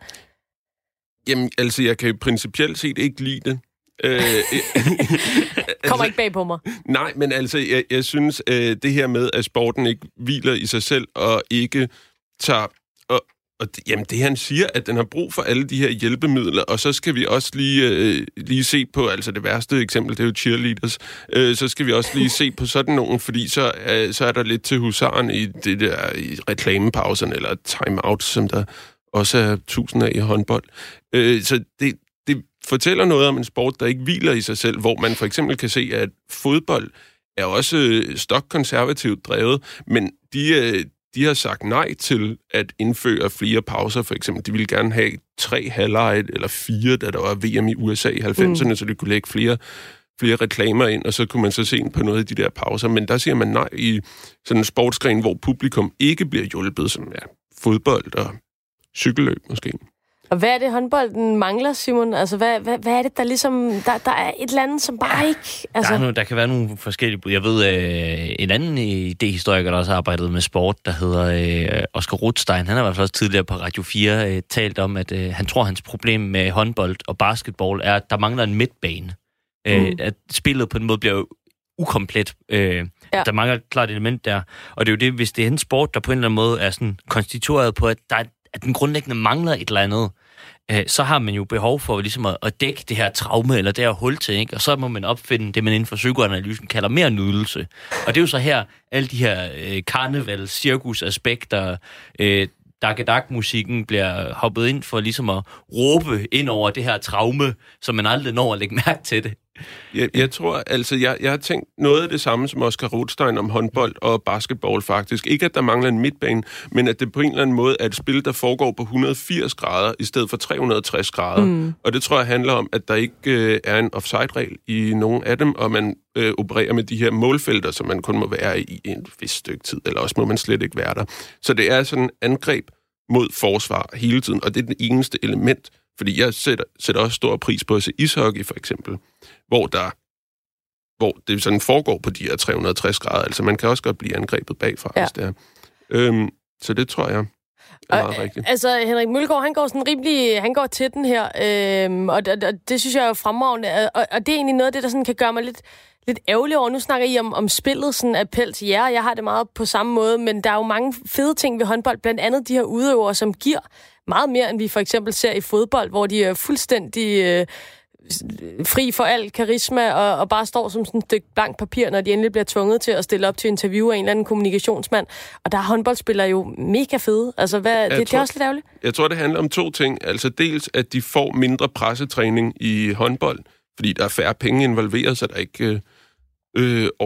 Jamen, altså, jeg kan principielt set ikke lide det. [laughs] Øh, Kommer ikke bag på mig. Nej, men altså, jeg, jeg synes, øh, det her med, at sporten ikke hviler i sig selv, og ikke tager... Og, og jamen, det han siger, at den har brug for alle de her hjælpemidler, og så skal vi også lige, øh, lige se på, altså det værste eksempel, det er jo cheerleaders, øh, så skal vi også lige se på sådan nogen, fordi så, øh, så er der lidt til husaren i det der i reklamepauserne, eller timeout, som der også er tusind af i håndbold. Øh, så det, fortæller noget om en sport, der ikke hviler i sig selv, hvor man for eksempel kan se, at fodbold er også øh, stokkonservativt drevet, men de, øh, de har sagt nej til at indføre flere pauser, for eksempel. De ville gerne have tre halvleje eller fire, da der var VM i USA i 90'erne, mm. så de kunne lægge flere, flere reklamer ind, og så kunne man så se på noget af de der pauser. Men der siger man nej i sådan en sportsgren, hvor publikum ikke bliver hjulpet, som er fodbold og cykelløb måske. Og hvad er det, håndbolden mangler, Simon? Altså, hvad, hvad, hvad er det, der ligesom... Der, der er et eller andet, som bare ja, ikke... Altså... Der, er nogle, der kan være nogle forskellige bud. Jeg ved, øh, en anden idehistoriker, der også har arbejdet med sport, der hedder øh, Oscar Rothstein, han har i hvert fald også tidligere på Radio 4 øh, talt om, at øh, han tror, hans problem med håndbold og basketball er, at der mangler en midtbane. Øh, mm. Øh, at spillet på en måde bliver ukomplet. Øh, ja. Der mangler et klart element der. Og det er jo det, hvis det er en sport, der på en eller anden måde er sådan konstitueret på, at der er at den grundlæggende mangler et eller andet, øh, så har man jo behov for ligesom at, at dække det her traume, eller det her hul til, ikke? og så må man opfinde det, man inden for psykoanalysen kalder mere nydelse. Og det er jo så her, alle de her øh, karneval, cirkusaspekter, øh, dak-dak-musikken bliver hoppet ind for ligesom at råbe ind over det her traume, så man aldrig når at lægge mærke til det. Jeg, jeg tror, altså, jeg, jeg har tænkt noget af det samme som Oscar Rothstein om håndbold og basketball faktisk. Ikke, at der mangler en midtbane, men at det på en eller anden måde er et spil, der foregår på 180 grader i stedet for 360 grader. Mm. Og det tror jeg handler om, at der ikke øh, er en offside-regel i nogen af dem, og man øh, opererer med de her målfelter, som man kun må være i en vis stykke tid, eller også må man slet ikke være der. Så det er sådan en angreb mod forsvar hele tiden, og det er det eneste element, fordi jeg sætter, sætter også stor pris på at se ishockey, for eksempel, hvor der hvor det sådan foregår på de her 360 grader. Altså, man kan også godt blive angrebet bagfra, ja. hvis det er. Øhm, så det tror jeg er meget rigtigt. Altså, Henrik Mølgaard, han går sådan rimelig, han går til den her, øhm, og, og, og det synes jeg er jo fremragende, og, og det er egentlig noget af det, der sådan kan gøre mig lidt, lidt ærgerlig over. Nu snakker I om, om spillet, sådan appel til jer. Jeg har det meget på samme måde, men der er jo mange fede ting ved håndbold, blandt andet de her udøvere, som giver meget mere, end vi for eksempel ser i fodbold, hvor de er fuldstændig øh, fri for al karisma og, og bare står som sådan et stykke blank papir, når de endelig bliver tvunget til at stille op til interview af en eller anden kommunikationsmand. Og der er håndboldspillere jo mega fede. Altså, hvad, det, tror, det er også lidt ærgerligt. Jeg tror, det handler om to ting. Altså dels, at de får mindre pressetræning i håndbold, fordi der er færre penge involveret, så der er ikke øh,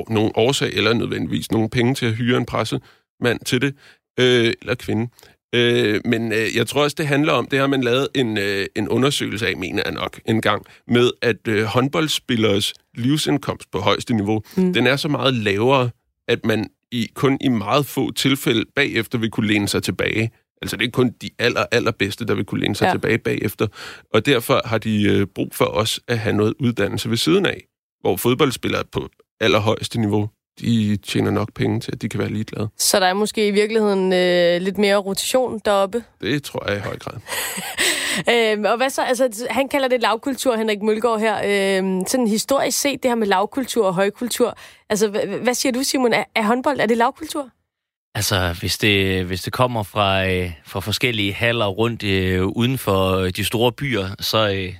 nogen årsag eller nødvendigvis nogen penge til at hyre en pressemand til det, øh, eller kvinde. Øh, men øh, jeg tror også, det handler om, det har man lavet en, øh, en undersøgelse af, mener jeg nok, en gang, med at øh, håndboldspillers livsindkomst på højeste niveau, mm. den er så meget lavere, at man i kun i meget få tilfælde bagefter vil kunne læne sig tilbage. Altså det er kun de aller, allerbedste, der vil kunne læne sig ja. tilbage bagefter. Og derfor har de øh, brug for os at have noget uddannelse ved siden af, hvor fodboldspillere på allerhøjeste niveau de tjener nok penge til, at de kan være ligeglade. Så der er måske i virkeligheden øh, lidt mere rotation deroppe? Det tror jeg i høj grad. [laughs] øhm, og hvad så? Altså, han kalder det lavkultur, Henrik Mølgaard her. Øhm, sådan historisk set, det her med lavkultur og højkultur. Altså, hvad, hvad siger du, Simon? Er, er håndbold, er det lavkultur? Altså, hvis det, hvis det kommer fra, øh, fra forskellige haller rundt øh, uden for de store byer, så, øh,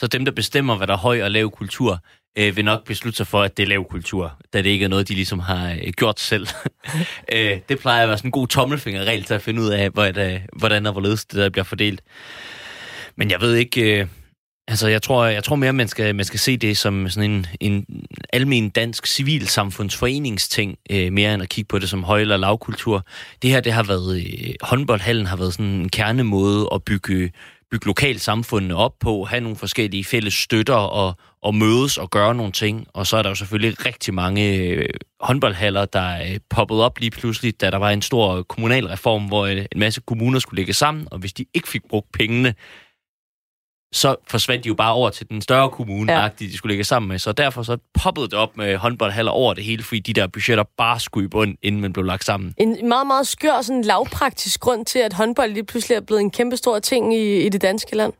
så dem, der bestemmer, hvad der er høj og lav kultur, øh, vil nok beslutte sig for, at det er lav kultur, da det ikke er noget, de ligesom har øh, gjort selv. [laughs] øh, det plejer at være sådan en god tommelfingerregel til at finde ud af, hvordan, øh, hvordan og hvorledes det der bliver fordelt. Men jeg ved ikke... Øh, Altså, jeg tror, jeg tror mere, man skal, man skal se det som sådan en, en almen dansk civilsamfundsforeningsting, øh, mere end at kigge på det som høj- eller lavkultur. Det her, det har været, øh, håndboldhallen har været sådan en kernemåde at bygge, bygge lokalsamfundene op på, have nogle forskellige fælles støtter og, og mødes og gøre nogle ting. Og så er der jo selvfølgelig rigtig mange øh, håndboldhaller, der øh, er poppet op lige pludselig, da der var en stor kommunalreform, hvor øh, en masse kommuner skulle lægge sammen, og hvis de ikke fik brugt pengene, så forsvandt de jo bare over til den større kommune, ja. de skulle lægge sammen med. Så derfor så poppede det op med håndboldhaller over det hele, fordi de der budgetter bare skulle i bund, inden man blev lagt sammen. En meget, meget skør, sådan lavpraktisk grund til, at håndbold lige pludselig er blevet en kæmpe stor ting i, i det danske land.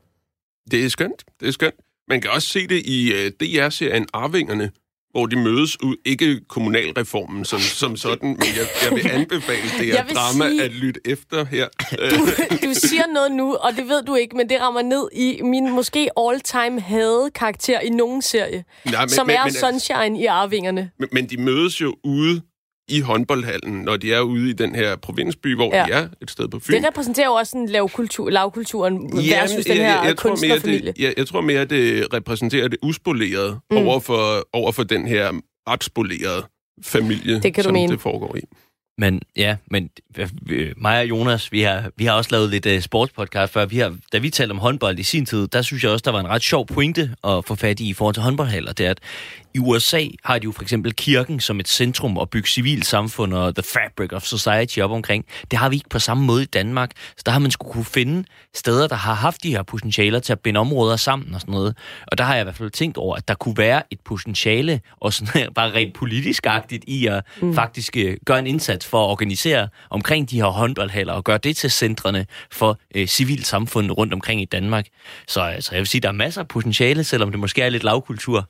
Det er skønt. Det er skønt. Man kan også se det i uh, øh, DR-serien Arvingerne, hvor de mødes ud, ikke kommunalreformen som, som sådan, men jeg, jeg vil anbefale det her drama sige, at lytte efter her. Du, du siger noget nu, og det ved du ikke, men det rammer ned i min måske all-time hade karakter i nogen serie, Nej, men, som men, er men, Sunshine i Arvingerne. Men, men de mødes jo ude i håndboldhallen, når de er ude i den her provinsby, hvor ja. de er et sted på Fyn. Det repræsenterer jo også en lavkultur, lavkulturen ja, versus den her jeg, jeg kunstnerfamilie. Tror mere, det, jeg, jeg tror mere, at det repræsenterer det uspolerede mm. over, for, over for den her ret spolerede familie, det kan som mene. det foregår i. Men ja, men mig og Jonas, vi har, vi har også lavet lidt uh, sportspodcast før. Vi har, da vi talte om håndbold i sin tid, der synes jeg også, der var en ret sjov pointe at få fat i i forhold til håndboldhaller. Det er, at i USA har de jo for eksempel kirken som et centrum at bygge civilsamfund og the fabric of society op omkring. Det har vi ikke på samme måde i Danmark. Så der har man skulle kunne finde steder, der har haft de her potentialer til at binde områder sammen og sådan noget. Og der har jeg i hvert fald tænkt over, at der kunne være et potentiale, og sådan bare rent politisk-agtigt, i at mm. faktisk uh, gøre en indsats for at organisere omkring de her håndboldhaller og gøre det til centrene for uh, civilsamfundet rundt omkring i Danmark. Så altså, jeg vil sige, der er masser af potentiale, selvom det måske er lidt lavkultur.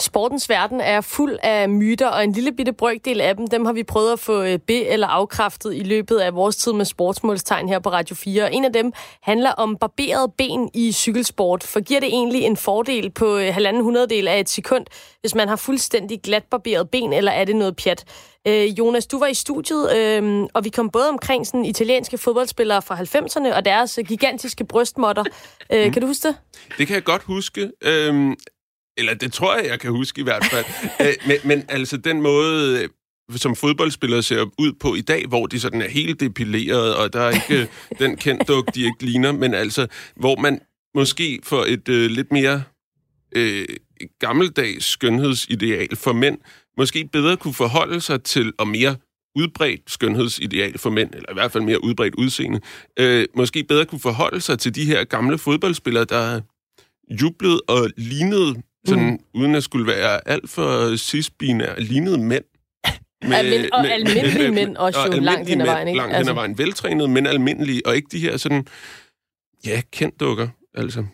sportens verden er fuld af myter, og en lille bitte brøkdel af dem, dem har vi prøvet at få øh, be- eller afkræftet i løbet af vores tid med sportsmålstegn her på Radio 4. En af dem handler om barberet ben i cykelsport. For giver det egentlig en fordel på øh, halvanden hundreddel af et sekund, hvis man har fuldstændig glat barberet ben, eller er det noget pjat? Øh, Jonas, du var i studiet, øh, og vi kom både omkring sådan italienske fodboldspillere fra 90'erne og deres gigantiske brystmotter. Øh, mm. Kan du huske det? Det kan jeg godt huske. Øhm, eller det tror jeg, jeg kan huske i hvert fald. [laughs] Æ, men, men altså den måde, øh, som fodboldspillere ser ud på i dag, hvor de sådan er helt depileret, og der er ikke øh, [laughs] den kendt duk, de ikke ligner, men altså, hvor man måske for et øh, lidt mere øh, gammeldags skønhedsideal for mænd, måske bedre kunne forholde sig til, og mere udbredt skønhedsideal for mænd, eller i hvert fald mere udbredt udseende, øh, måske bedre kunne forholde sig til de her gamle fodboldspillere, der jublede og lignede, sådan, mm. uden at skulle være alt for cisbinær, lignede mænd. Med, Almin- og med, almindelige mænd også jo langt hen ad vejen, ikke? Langt hen ad altså- vejen. Veltrænede, men almindelige, og ikke de her sådan, ja, kendt dukker, altså.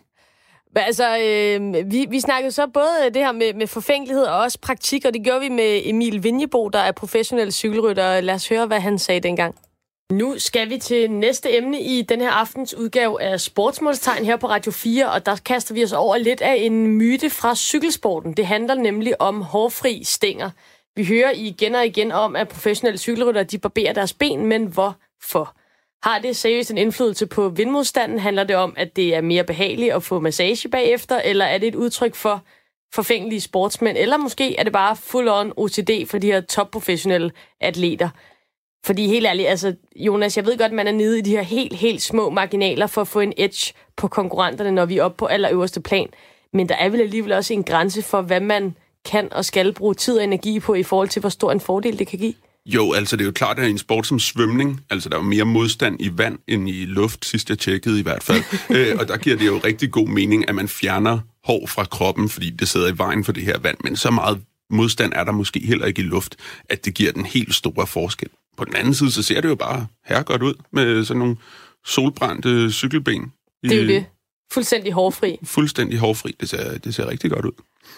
Altså, øh, vi, vi snakkede så både det her med, med forfængelighed og også praktik, og det gjorde vi med Emil Vinjebo, der er professionel cykelrytter. Lad os høre, hvad han sagde dengang. Nu skal vi til næste emne i den her aftens udgave af Sportsmålstegn her på Radio 4, og der kaster vi os over lidt af en myte fra cykelsporten. Det handler nemlig om hårfri stænger. Vi hører igen og igen om, at professionelle cykelrytter de barberer deres ben, men hvorfor? Har det seriøst en indflydelse på vindmodstanden? Handler det om, at det er mere behageligt at få massage bagefter, eller er det et udtryk for forfængelige sportsmænd, eller måske er det bare full-on OCD for de her topprofessionelle atleter? Fordi helt ærligt, altså Jonas, jeg ved godt, man er nede i de her helt, helt små marginaler for at få en edge på konkurrenterne, når vi er oppe på allerøverste plan. Men der er vel alligevel også en grænse for, hvad man kan og skal bruge tid og energi på i forhold til, hvor stor en fordel det kan give. Jo, altså det er jo klart, at en sport som svømning, altså der er jo mere modstand i vand end i luft, sidst jeg tjekkede i hvert fald. [laughs] øh, og der giver det jo rigtig god mening, at man fjerner hår fra kroppen, fordi det sidder i vejen for det her vand. Men så meget modstand er der måske heller ikke i luft, at det giver den helt store forskel. På den anden side, så ser det jo bare herregodt ud med sådan nogle solbrændte cykelben. Det er jo det. Fuldstændig hårfri. Fuldstændig hårfri. Det ser, det ser rigtig godt ud.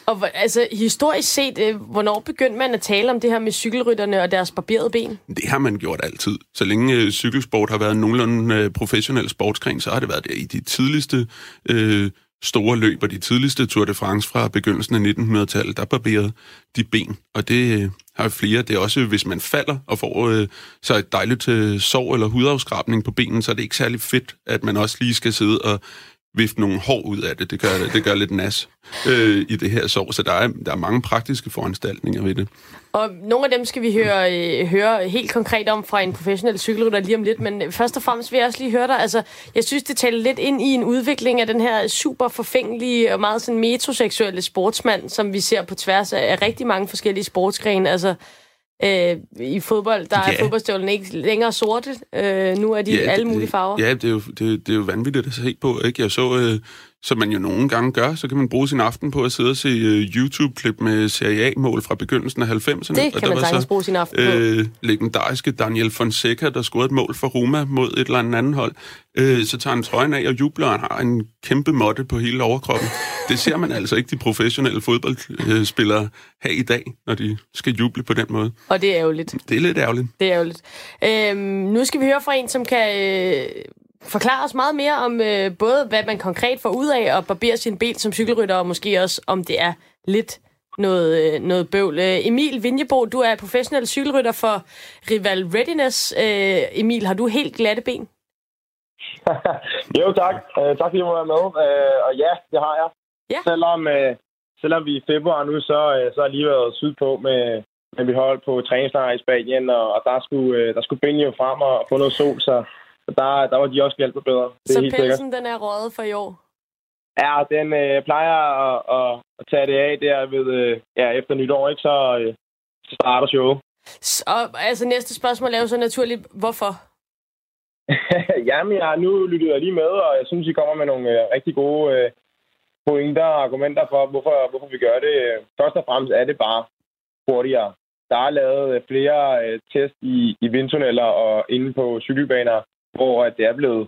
Og altså, historisk set, øh, hvornår begyndte man at tale om det her med cykelrytterne og deres barberede ben? Det har man gjort altid. Så længe øh, cykelsport har været nogenlunde øh, professionel sportsgren, så har det været der i de tidligste øh, store løb og de tidligste Tour de France fra begyndelsen af 1900-tallet, der barberede de ben. Og det øh, har flere. Det er også, hvis man falder og får øh, så et dejligt øh, sår eller hudafskrabning på benen, så er det ikke særlig fedt, at man også lige skal sidde og vifte nogle hår ud af det. Det gør, det gør lidt nas øh, i det her sår, så der er, der er mange praktiske foranstaltninger ved det. Og nogle af dem skal vi høre, øh, høre helt konkret om fra en professionel cykelrytter lige om lidt, men først og fremmest vil jeg også lige høre dig, altså, jeg synes, det taler lidt ind i en udvikling af den her super forfængelige og meget sådan metroseksuelle sportsmand, som vi ser på tværs af rigtig mange forskellige sportsgrene, altså Øh, I fodbold, der ja. er fodboldstøvlen ikke længere sorte. Øh, nu er de ja, alle mulige farver. Ja, det er jo, det, det er jo vanvittigt at se på. Ikke? Jeg så, øh, som man jo nogle gange gør, så kan man bruge sin aften på at sidde og se uh, YouTube-klip med Serie A-mål fra begyndelsen af 90'erne. Det kan man sagtens bruge sin aften på. Øh, legendariske Daniel Fonseca, der scorede et mål for Roma mod et eller andet hold. Øh, så tager han trøjen af og jubler, og han har en kæmpe måtte på hele overkroppen. det ser man altså ikke de professionelle fodboldspillere have i dag, når de skal juble på den måde. Og det er ærgerligt. Det er lidt ærgerligt. Det er ærgerligt. Øhm, nu skal vi høre fra en, som kan... Øh forklare os meget mere om øh, både, hvad man konkret får ud af at barbere sin ben som cykelrytter, og måske også, om det er lidt noget, øh, noget bøvl. Øh, Emil Vinjebo, du er professionel cykelrytter for Rival Readiness. Øh, Emil, har du helt glatte ben? [laughs] jo, tak. Uh, tak fordi du være med. Uh, og ja, det har jeg. Ja. Selvom, uh, selvom vi er i februar nu, så, uh, så har jeg lige været sydpå med, med vi holdt på træningslejr i Spanien, og, og der skulle, uh, der skulle benene jo frem og få noget sol, så der, der var de også hjælpe bedre. Det så pelsen, sikkert. den er røget for i år? Ja, den øh, plejer at, at, at tage det af der ved, øh, ja, efter nytår, ikke? Så, øh, så starter showet. Så, altså næste spørgsmål er jo så naturligt, hvorfor? [laughs] Jamen, jeg, nu lyttede jeg lige med, og jeg synes, I kommer med nogle øh, rigtig gode øh, pointer og argumenter for, hvorfor, hvorfor vi gør det. Først og fremmest er det bare hurtigere. Der er lavet flere øh, test i, i vindtunneller og inde på cykelbaner, hvor det er blevet,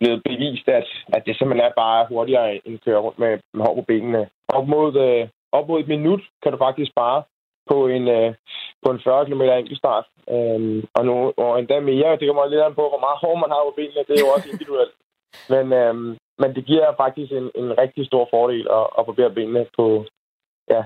blevet bevist, at, at det simpelthen er bare hurtigere end at køre rundt med, med hår på benene. Op mod, øh, op mod et minut kan du faktisk spare på en, øh, på en 40 km enkeltstart. Øhm, og, nu, og endda mere, det kommer lidt an på, hvor meget hår man har på benene. Det er jo også individuelt. [laughs] Men, øhm, men det giver faktisk en, en rigtig stor fordel at, at forbedre benene på, ja.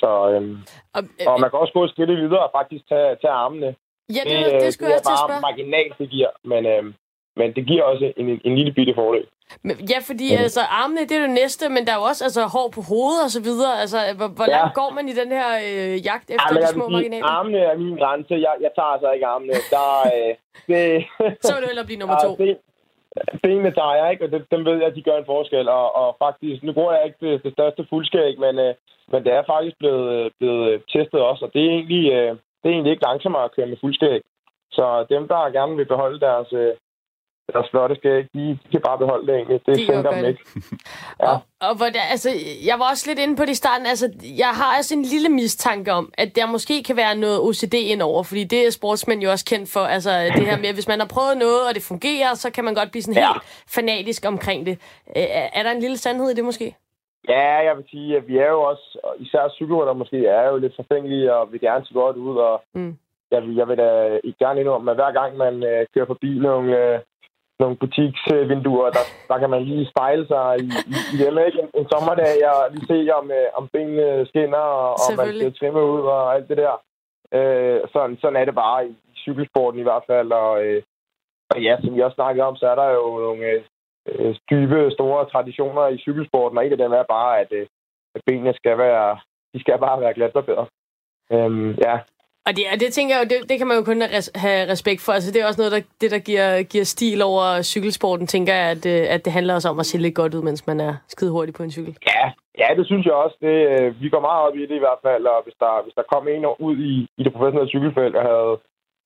Så, øhm, og, øh, og man kan også gå et skridt videre og faktisk tage, tage armene. Ja, det, det, det skulle det jeg til at spørge. marginalt, det giver, men, øhm, men det giver også en, en lille bitte fordel. Men, ja, fordi mm. altså, armene, det er det næste, men der er jo også altså, hår på hovedet og så videre. Altså, hvor, hvor ja. langt går man i den her øh, jagt efter ja, de små marginaler? Armene er min grænse. Jeg, jeg tager altså ikke armene. Der, øh, [laughs] det, så vil du ellers blive nummer to. Ja, det, benene tager jeg ikke, og det, dem ved jeg, at de gør en forskel. Og, og faktisk, nu bruger jeg ikke det, det største fuldskæg, men, øh, men det er faktisk blevet, blevet testet også, og det er egentlig, øh, det er egentlig ikke langsommere at køre med fuldskæg. Så dem, der gerne vil beholde deres, øh, deres flotte skæg, de, de kan bare beholde det egentlig. Det de tænker dem ikke. ja. [laughs] Og, og hvor der, altså, jeg var også lidt inde på det i starten. Altså, jeg har altså en lille mistanke om, at der måske kan være noget OCD indover, fordi det er sportsmænd jo også kendt for. Altså, det her med, at hvis man har prøvet noget, og det fungerer, så kan man godt blive sådan ja. helt fanatisk omkring det. Er der en lille sandhed i det måske? Ja, jeg vil sige, at vi er jo også, især cykelrytter måske, er jo lidt forfængelige og vil gerne se godt ud. Og mm. jeg, vil, jeg vil da ikke gerne endnu om, at hver gang man øh, kører forbi nogle, øh, nogle butiksvinduer, der, der kan man lige spejle sig i, i, i dem, ikke? En, en sommerdag, og lige se, om, øh, om benene skinner, og, og man skal trimme ud, og alt det der. Øh, sådan, sådan er det bare i, i cykelsporten i hvert fald, og, øh, og ja, som vi også snakkede om, så er der jo nogle øh, dybe, store traditioner i cykelsporten, og en af dem er bare, at, øh, at benene skal være, de skal bare være glatbarberet. Øhm, ja, og det, det tænker jeg jo, det, det kan man jo kun have respekt for. Altså, det er også noget, der, det, der giver, giver stil over cykelsporten, tænker jeg, at, øh, at det handler også om at se lidt godt ud, mens man er skide hurtigt på en cykel. Ja, ja det synes jeg også. Det, øh, vi går meget op i det i hvert fald, og hvis der, hvis der kom en ud i, i det professionelle cykelfelt og havde,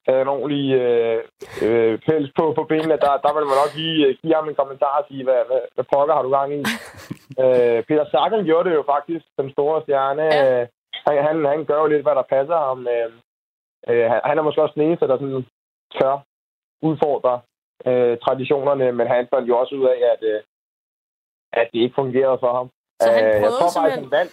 havde en ordentlig øh, øh, pels på, på benene, der, der ville man nok lige øh, give ham en kommentar og sige, hvad, hvad, hvad pokker har du gang i? [laughs] øh, Peter Sagan gjorde det jo faktisk, den store stjerne. Ja. Han, han, han gør jo lidt, hvad der passer ham. Øh, Øh, han er måske også den eneste, der sådan tør udfordre øh, traditionerne, men han fandt jo også ud af, at, øh, at det ikke fungerede for ham. Så han øh, jeg tror faktisk, han vandt,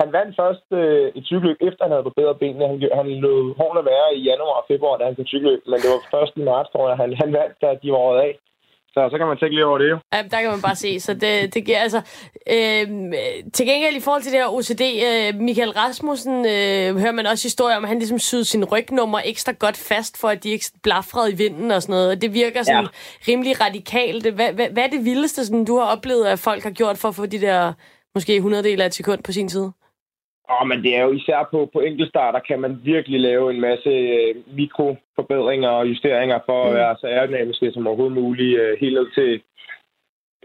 han vandt først øh, et cykelløb, efter han havde forbedret benene. Han, han lod hårene være i januar og februar, da han kunne cykle, men det var først i marts, tror jeg, han, han vandt, da de var af. Så, så kan man tænke lidt over det jo. Ja, der kan man bare se. Så det, det giver altså... Øh, til gengæld i forhold til det her OCD, øh, Michael Rasmussen øh, hører man også historier om, at han ligesom syede sin rygnummer ekstra godt fast, for at de ikke blafrede i vinden og sådan noget. Det virker sådan ja. rimelig radikalt. Hvad, hvad, hvad er det vildeste, sådan, du har oplevet, at folk har gjort for at få de der måske 100 del af et sekund på sin side? Oh, men det er jo især på, på enkeltstarter, kan man virkelig lave en masse øh, mikroforbedringer og justeringer for mm. at være så aerodynamiske som overhovedet muligt. Øh, helt ned til,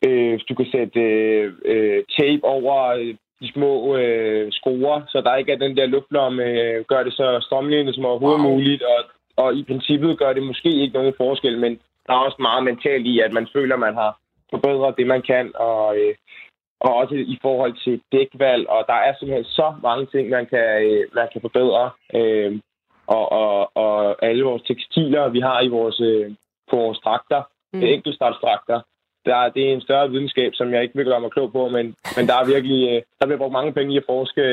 øh, du kan sætte øh, øh, tape over øh, de små øh, skruer, så der ikke er den der luftlomme, øh, gør det så strømligende som overhovedet wow. muligt, og, og i princippet gør det måske ikke nogen forskel, men der er også meget mentalt i, at man føler, at man har forbedret det, man kan, og øh, og også i forhold til dækvalg, og der er simpelthen så mange ting, man kan, øh, man kan forbedre. Øh, og, og, og alle vores tekstiler, vi har i vores, øh, på vores trakter, mm. enkeltstartstrakter, der, det er en større videnskab, som jeg ikke vil gøre mig klog på, men, men der er virkelig, der bliver brugt mange penge i at forske,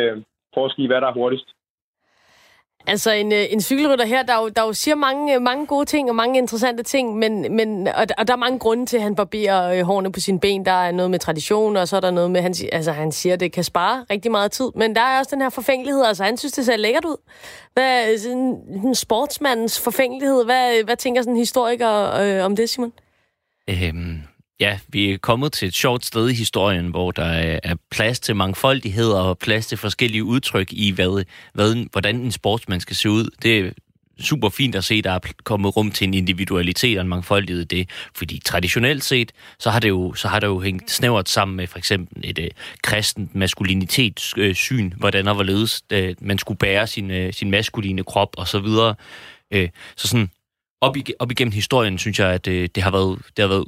forske i, hvad der er hurtigst. Altså en, øh, en cykelrytter her, der jo, der jo siger mange, øh, mange gode ting og mange interessante ting, men, men, og, og der er mange grunde til, at han barberer øh, hårene på sine ben. Der er noget med tradition, og så er der noget med, han, altså, han siger, at det kan spare rigtig meget tid. Men der er også den her forfængelighed, altså han synes, det ser lækkert ud. Hvad, sådan, en sportsmandens forfængelighed, hvad, hvad tænker sådan en historiker øh, om det, Simon? Øhm, Ja, vi er kommet til et sjovt sted i historien, hvor der øh, er plads til mangfoldighed og plads til forskellige udtryk i, hvad, hvad, hvordan en sportsmand skal se ud. Det er super fint at se, at der er kommet rum til en individualitet og en mangfoldighed i det. Fordi traditionelt set, så har det jo, så har det jo hængt snævert sammen med for eksempel et øh, kristent maskulinitetssyn, øh, hvordan og hvorledes øh, man skulle bære sin, øh, sin maskuline krop og så videre. Øh, så sådan op, op igennem historien, synes jeg, at øh, det, har været, det har været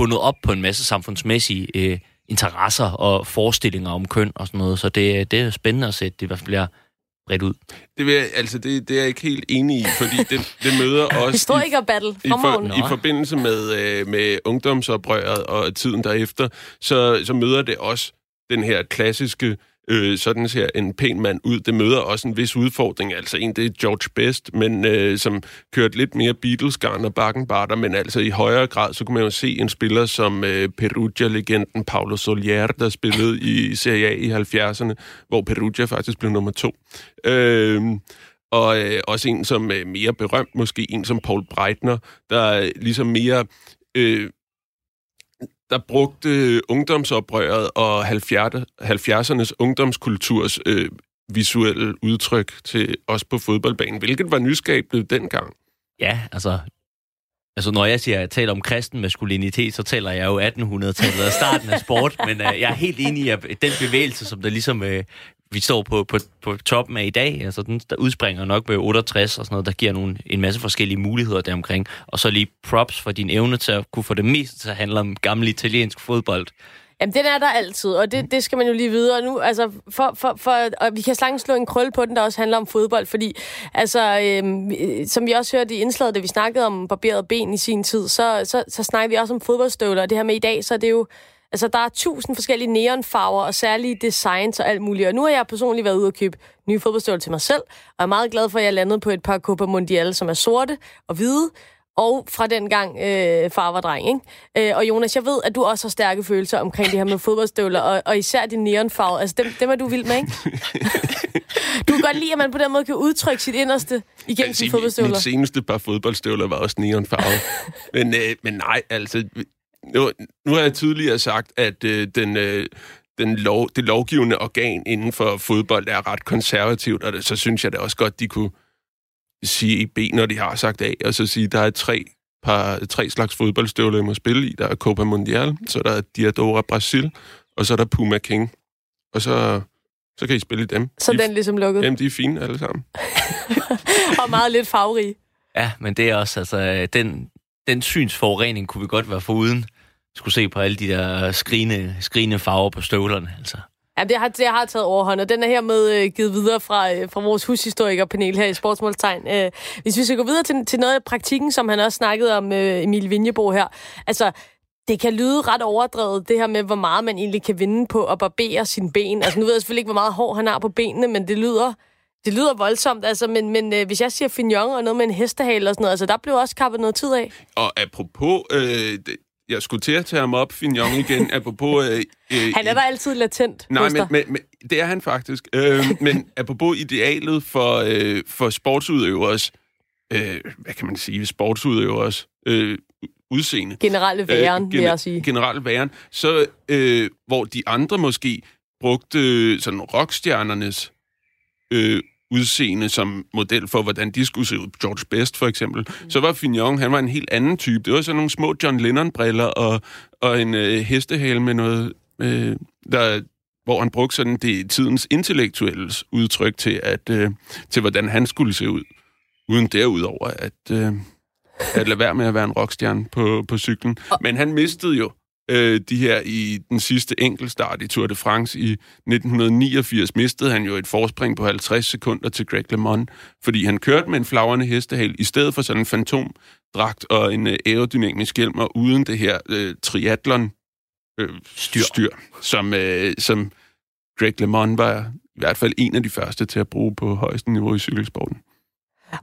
bundet op på en masse samfundsmæssige øh, interesser og forestillinger om køn og sådan noget. Så det, det er spændende at se, det i hvert fald bliver bredt ud. Det, vil jeg, altså, det, det er jeg ikke helt enig i, fordi [laughs] det, det møder også... Historiker-battle i, i, for, i forbindelse med, øh, med ungdomsoprøret og tiden derefter, så, så møder det også den her klassiske øh, sådan ser en pæn mand ud. Det møder også en vis udfordring. Altså en, det er George Best, men øh, som kørte lidt mere Beatles-garn og bakkenbarter, men altså i højere grad, så kunne man jo se en spiller som øh, Perugia-legenden Paulo Solier, der spillede i Serie A i 70'erne, hvor Perugia faktisk blev nummer to. Øh, og øh, også en som er mere berømt, måske en som Paul Breitner, der er ligesom mere... Øh, der brugte ungdomsoprøret og 70'ernes ungdomskulturs øh, visuelle udtryk til os på fodboldbanen, hvilket var nyskabende dengang. Ja, altså Altså, når jeg siger, at jeg taler om kristen maskulinitet, så taler jeg jo 1800-tallet og starten af sport, [laughs] men uh, jeg er helt enig i, at den bevægelse, som der ligesom uh, vi står på, på, på toppen af i dag, altså den der udspringer nok med 68 og sådan noget, der giver nogle, en masse forskellige muligheder deromkring. Og så lige props for din evne til at kunne få det mest til at handle om gammel italiensk fodbold. Jamen, den er der altid, og det, det skal man jo lige vide. Og nu, altså, for, for, for, og vi kan slange slå en krølle på den, der også handler om fodbold, fordi, altså, øhm, som vi også hørte i indslaget, da vi snakkede om barberet ben i sin tid, så, så, så snakker vi også om fodboldstøvler, og det her med i dag, så er det jo, altså, der er tusind forskellige neonfarver og særlige designs og alt muligt. Og nu har jeg personligt været ude og købe nye fodboldstøvler til mig selv, og er meget glad for, at jeg landede på et par Copa Mundial, som er sorte og hvide, og fra den gang øh, far var dreng. Ikke? Øh, og Jonas, jeg ved, at du også har stærke følelser omkring det her med fodboldstøvler, og, og især din neonfarve. Altså, dem, dem er du vild med, ikke? [laughs] du kan godt lide, at man på den måde kan udtrykke sit inderste igennem sine fodboldstøvler. Mit seneste par fodboldstøvler var også neonfarve. [laughs] men, øh, men nej, altså... Nu, nu har jeg tidligere sagt, at øh, den... Øh, den lov, det lovgivende organ inden for fodbold er ret konservativt, og det, så synes jeg da også godt, de kunne sige B, når de har sagt A, og så sige, der er tre, par, tre slags fodboldstøvler, I må spille i. Der er Copa Mundial, så der er Diadora Brasil, og så er der Puma King. Og så, så kan I spille i dem. Så de, den ligesom lukket? Jamen, de er fine alle sammen. [laughs] og meget lidt farverige. Ja, men det er også, altså, den, den synsforurening kunne vi godt være foruden. Skulle se på alle de der skrigende, skrigende farver på støvlerne, altså. Ja, det har, det har taget overhånd, og den er hermed øh, givet videre fra, øh, fra vores hushistorikerpanel her i Sportsmålstegn. Øh, hvis vi skal gå videre til, til noget af praktikken, som han også snakkede om, øh, Emil Vinjebo her. Altså, det kan lyde ret overdrevet, det her med, hvor meget man egentlig kan vinde på at barbere sine ben. Altså, nu ved jeg selvfølgelig ikke, hvor meget hår han har på benene, men det lyder, det lyder voldsomt. Altså, men, men øh, hvis jeg siger fignon og noget med en hestehale og sådan noget, altså, der blev også kappet noget tid af. Og apropos øh, jeg skulle til at tage ham op, Fignon, igen, [laughs] apropos... Øh, øh, han er der altid latent. Nej, men, men, men det er han faktisk. Øh, men apropos idealet for, øh, for sportsudøvers... Øh, hvad kan man sige? Sportsudøvers øh, udseende. Generelle væren, øh, gener- vil jeg sige. Generelle væren. Så, øh, hvor de andre måske brugte sådan rockstjernernes øh, udseende som model for, hvordan de skulle se ud. George Best for eksempel. Mm. Så var Fignon, han var en helt anden type. Det var sådan nogle små John Lennon-briller og, og en øh, hestehale med noget, øh, der, hvor han brugte sådan det tidens intellektuelle udtryk til, at, øh, til hvordan han skulle se ud. Uden derudover at, øh, at lade være med at være en rockstjerne på, på cyklen. Men han mistede jo øh, de her i den sidste enkeltstart i Tour de France i 1989, mistede han jo et forspring på 50 sekunder til Greg LeMond, fordi han kørte med en flagrende hestehal i stedet for sådan en fantomdragt og en øh, aerodynamisk hjelm, og uden det her øh, triathlon øh, styr, styr som, øh, som Greg LeMond var i hvert fald en af de første til at bruge på højeste niveau i cykelsporten.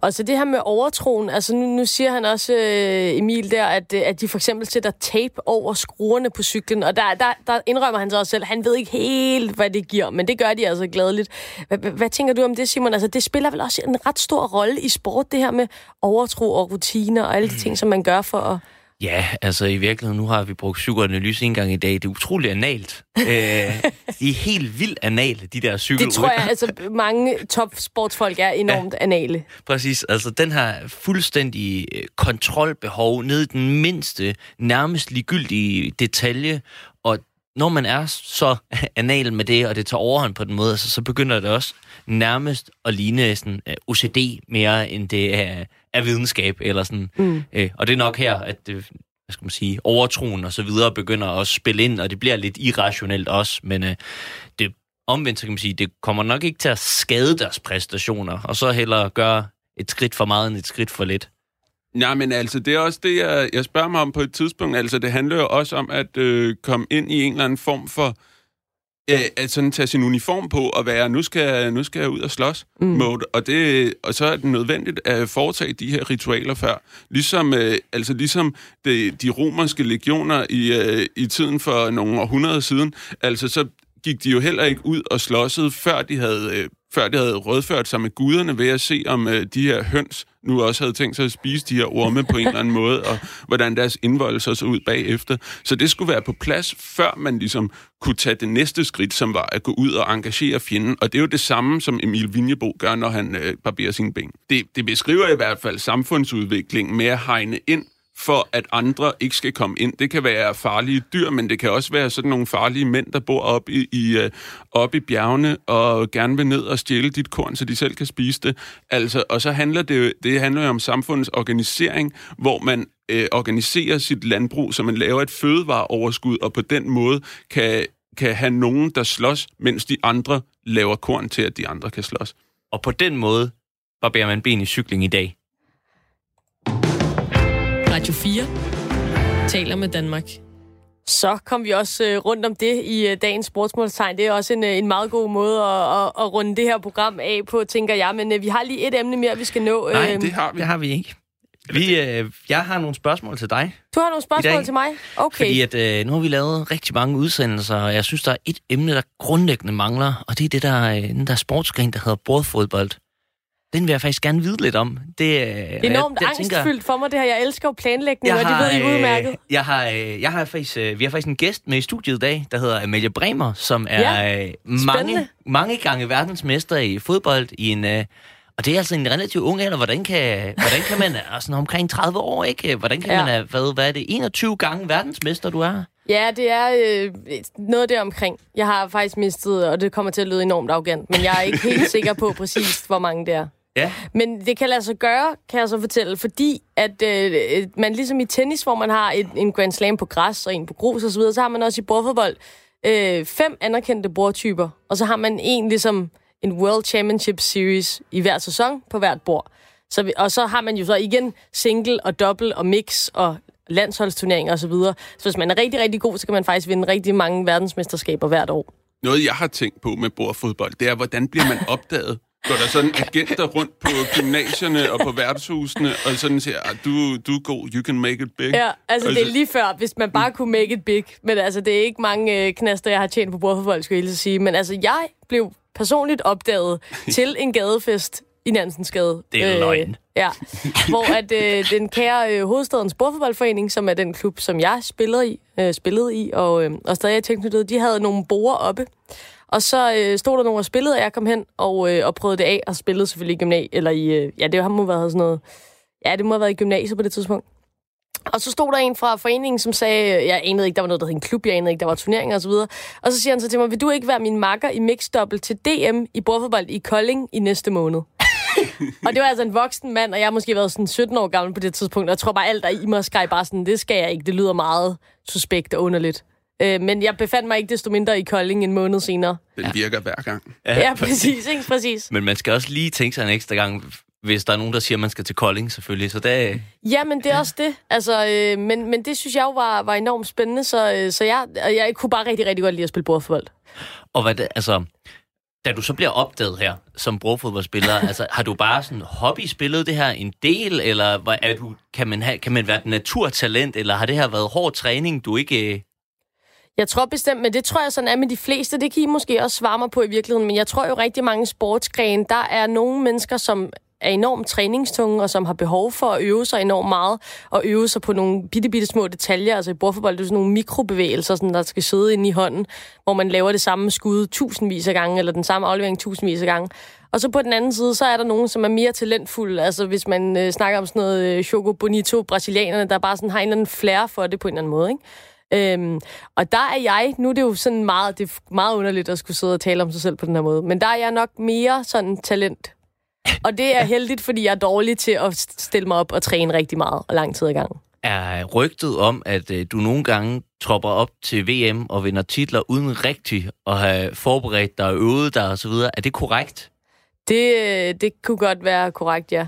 Og så det her med overtroen, altså nu, nu siger han også, øh, Emil, der, at, øh, at de for eksempel sætter tape over skruerne på cyklen, og der, der, der indrømmer han så også selv, han ved ikke helt, hvad det giver, men det gør de altså gladeligt. Hvad, hvad tænker du om det, Simon? Altså, det spiller vel også en ret stor rolle i sport, det her med overtro og rutiner og alle de ting, som man gør for at Ja, altså i virkeligheden, nu har vi brugt psykoanalyse en gang i dag. Det er utroligt analt. [laughs] øh, de er helt vildt anale, de der cykelrytter. Det tror jeg, altså mange topsportsfolk er enormt ja, anale. Præcis, altså den her fuldstændig øh, kontrolbehov ned i den mindste, nærmest ligegyldige detalje, og når man er så [laughs] anal med det, og det tager overhånd på den måde, altså, så begynder det også nærmest at ligne sådan, øh, OCD mere, end det er, er videnskab. Eller sådan. Mm. Uh, og det er nok her, at det, hvad skal man sige, overtroen og så videre begynder at spille ind, og det bliver lidt irrationelt også, men uh, det omvendt, så kan man sige, det kommer nok ikke til at skade deres præstationer, og så hellere gøre et skridt for meget end et skridt for lidt. Ja, men altså, det er også det, jeg, jeg spørger mig om på et tidspunkt. Altså, det handler jo også om at øh, komme ind i en eller anden form for øh, at sådan tage sin uniform på og være, nu skal, nu skal jeg ud og slås mm. mode. Og, det, og så er det nødvendigt at foretage de her ritualer før. Ligesom, øh, altså ligesom det, de romerske legioner i, øh, i tiden for nogle århundreder siden, altså så gik de jo heller ikke ud og slåssede, før de havde, øh, før de havde rådført sig med guderne ved at se, om øh, de her høns nu også havde tænkt sig at spise de her orme på en eller anden måde, og hvordan deres indvoldelser så ud bagefter. Så det skulle være på plads, før man ligesom kunne tage det næste skridt, som var at gå ud og engagere fjenden. Og det er jo det samme, som Emil Vinjebo gør, når han øh, barberer sine ben. Det, det beskriver i hvert fald samfundsudviklingen med at hegne ind for at andre ikke skal komme ind. Det kan være farlige dyr, men det kan også være sådan nogle farlige mænd, der bor oppe i, i, øh, op i bjergene og gerne vil ned og stjæle dit korn, så de selv kan spise det. Altså, og så handler det, det handler jo om samfundets organisering, hvor man øh, organiserer sit landbrug, så man laver et fødevareoverskud, og på den måde kan, kan have nogen, der slås, mens de andre laver korn til, at de andre kan slås. Og på den måde barberer man ben i cykling i dag. Radio 4 taler med Danmark. Så kom vi også øh, rundt om det i øh, dagens sportsmålstegn. Det er også en, øh, en meget god måde at, at, at runde det her program af på, tænker jeg. Men øh, vi har lige et emne mere, vi skal nå. Nej, øh, det har vi. Det har vi ikke. Vi, øh, jeg har nogle spørgsmål til dig. Du har nogle spørgsmål til mig? Okay. Fordi at, øh, nu har vi lavet rigtig mange udsendelser, og jeg synes, der er et emne, der grundlæggende mangler, og det er det der, øh, den der sportsgren, der hedder bordfodbold. Den vil jeg faktisk gerne vide lidt om. Det, det er enormt jeg, angstfyldt tænker, for mig, det her. Jeg elsker jo planlægning, og det ved I udmærket. Jeg har, jeg har faktisk, vi har faktisk en gæst med i studiet i dag, der hedder Amalie Bremer, som er ja, mange, mange gange verdensmester i fodbold i en... Og det er altså en relativt ung alder. Hvordan kan, hvordan kan man... [laughs] Altså omkring 30 år, ikke? Hvordan kan ja. man... Hvad, hvad er det? 21 gange verdensmester, du er? Ja, det er øh, noget der omkring. Jeg har faktisk mistet, og det kommer til at lyde enormt arrogant, men jeg er ikke helt [laughs] sikker på præcis, hvor mange det er. Ja. Men det kan lade sig gøre, kan jeg så fortælle, fordi at øh, man ligesom i tennis, hvor man har et, en Grand Slam på græs og en på grus osv., så, så har man også i bordfodbold øh, fem anerkendte bordtyper, og så har man en ligesom en World Championship Series i hver sæson på hvert bord. Så vi, og så har man jo så igen single og double og mix og landsholdsturneringer osv. Så, videre. så hvis man er rigtig, rigtig god, så kan man faktisk vinde rigtig mange verdensmesterskaber hvert år. Noget, jeg har tænkt på med bordfodbold, det er, hvordan bliver man opdaget? Går der sådan agenter rundt på gymnasierne og på værtshusene, og sådan siger, ah, du, du er god, you can make it big? Ja, altså det er lige før, hvis man bare kunne make it big. Men altså, det er ikke mange øh, knaster, jeg har tjent på bordfodbold, skulle jeg sige. Men altså, jeg blev personligt opdaget [laughs] til en gadefest i Nansensgade. Det er øh, løgn. Ja, hvor at øh, den kære øh, hovedstadens bordfodboldforening, som er den klub, som jeg spillede i, øh, spillede i og, øh, og stadig er tilknyttet, de havde nogle borer oppe. Og så øh, stod der nogen og spillede, og jeg kom hen og, øh, og prøvede det af, og spillede selvfølgelig i gymnasiet, eller i, øh, ja, det må have været sådan noget, ja, det må have været i gymnasiet på det tidspunkt. Og så stod der en fra foreningen, som sagde, jeg anede ikke, der var noget, der hed en klub, jeg anede ikke, der var turneringer osv. Og, og så siger han så til mig, vil du ikke være min makker i mixdobbelt til DM i bordfodbold i Kolding i næste måned? [laughs] og det var altså en voksen mand, og jeg har måske været sådan 17 år gammel på det tidspunkt, og jeg tror bare alt der i mig skal bare sådan, det skal jeg ikke, det lyder meget suspekt og underligt. Øh, men jeg befandt mig ikke desto mindre i Kolding en måned senere. Den virker hver gang. Ja, ja præcis, ikke? præcis. Men man skal også lige tænke sig en ekstra gang, hvis der er nogen, der siger, at man skal til Kolding, selvfølgelig. Så det... Ja, men det er også det. Altså, øh, men, men det synes jeg jo var, var enormt spændende, så, øh, så jeg, jeg kunne bare rigtig, rigtig godt lide at spille bordfodbold. Og hvad det, altså, da du så bliver opdaget her som bordfodboldspiller, [laughs] altså, har du bare sådan hobby spillet det her en del, eller er du, kan, man have, kan man være et naturtalent, eller har det her været hård træning, du ikke øh, jeg tror bestemt, men det tror jeg sådan er med de fleste. Det kan I måske også svare mig på i virkeligheden. Men jeg tror jo rigtig mange sportsgrene, der er nogle mennesker, som er enormt træningstunge, og som har behov for at øve sig enormt meget, og øve sig på nogle bitte, bitte små detaljer. Altså i bordfodbold, det er sådan nogle mikrobevægelser, sådan, der skal sidde inde i hånden, hvor man laver det samme skud tusindvis af gange, eller den samme aflevering tusindvis af gange. Og så på den anden side, så er der nogen, som er mere talentfulde. Altså hvis man øh, snakker om sådan noget øh, Choco Bonito, brasilianerne, der bare sådan har en eller anden flair for det på en eller anden måde. Ikke? Øhm, og der er jeg, nu er det jo sådan meget, det er meget underligt at skulle sidde og tale om sig selv på den her måde, men der er jeg nok mere sådan talent. Og det er heldigt, fordi jeg er dårlig til at stille mig op og træne rigtig meget og lang tid ad gangen. Er rygtet om, at øh, du nogle gange tropper op til VM og vinder titler uden rigtig at have forberedt dig og øvet dig osv., er det korrekt? Det, det kunne godt være korrekt, ja.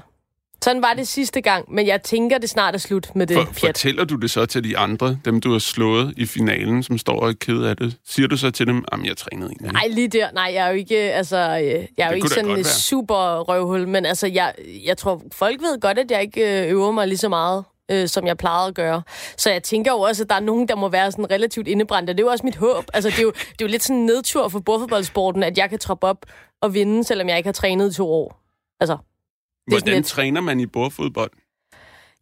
Sådan var det sidste gang, men jeg tænker, det snart er slut med det For, pjat. Fortæller du det så til de andre, dem du har slået i finalen, som står og er ked af det? Siger du så til dem, at jeg trænede en Nej, lige der. Nej, jeg er jo ikke, altså, øh, jeg er jo ikke sådan en super røvhul, men altså, jeg, jeg tror, folk ved godt, at jeg ikke øh, øver mig lige så meget øh, som jeg plejede at gøre. Så jeg tænker jo også, at der er nogen, der må være sådan relativt indebrændt, og det er jo også mit håb. Altså, det er jo, [laughs] det er jo lidt sådan en nedtur for bordfodboldsporten, at jeg kan troppe op og vinde, selvom jeg ikke har trænet i to år. Altså, Hvordan lidt... træner man i bordfodbold?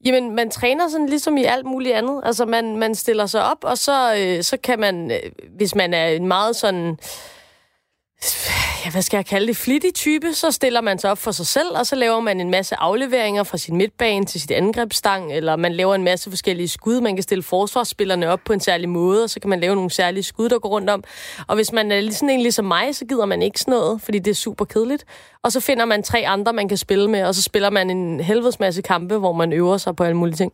Jamen, man træner sådan ligesom i alt muligt andet. Altså, man, man stiller sig op, og så, øh, så kan man, øh, hvis man er en meget sådan ja, hvad skal jeg kalde det, flittig type, så stiller man sig op for sig selv, og så laver man en masse afleveringer fra sin midtbane til sit angrebsstang, eller man laver en masse forskellige skud. Man kan stille forsvarsspillerne op på en særlig måde, og så kan man lave nogle særlige skud, der går rundt om. Og hvis man er sådan en ligesom mig, så gider man ikke sådan noget, fordi det er super kedeligt. Og så finder man tre andre, man kan spille med, og så spiller man en helvedes masse kampe, hvor man øver sig på alle mulige ting.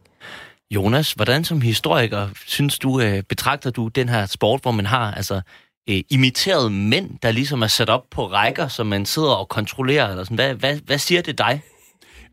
Jonas, hvordan som historiker synes du, øh, betragter du den her sport, hvor man har altså øh, imiterede mænd, der ligesom er sat op på rækker, som man sidder og kontrollerer? Eller sådan. Hvad, hvad, hvad siger det dig?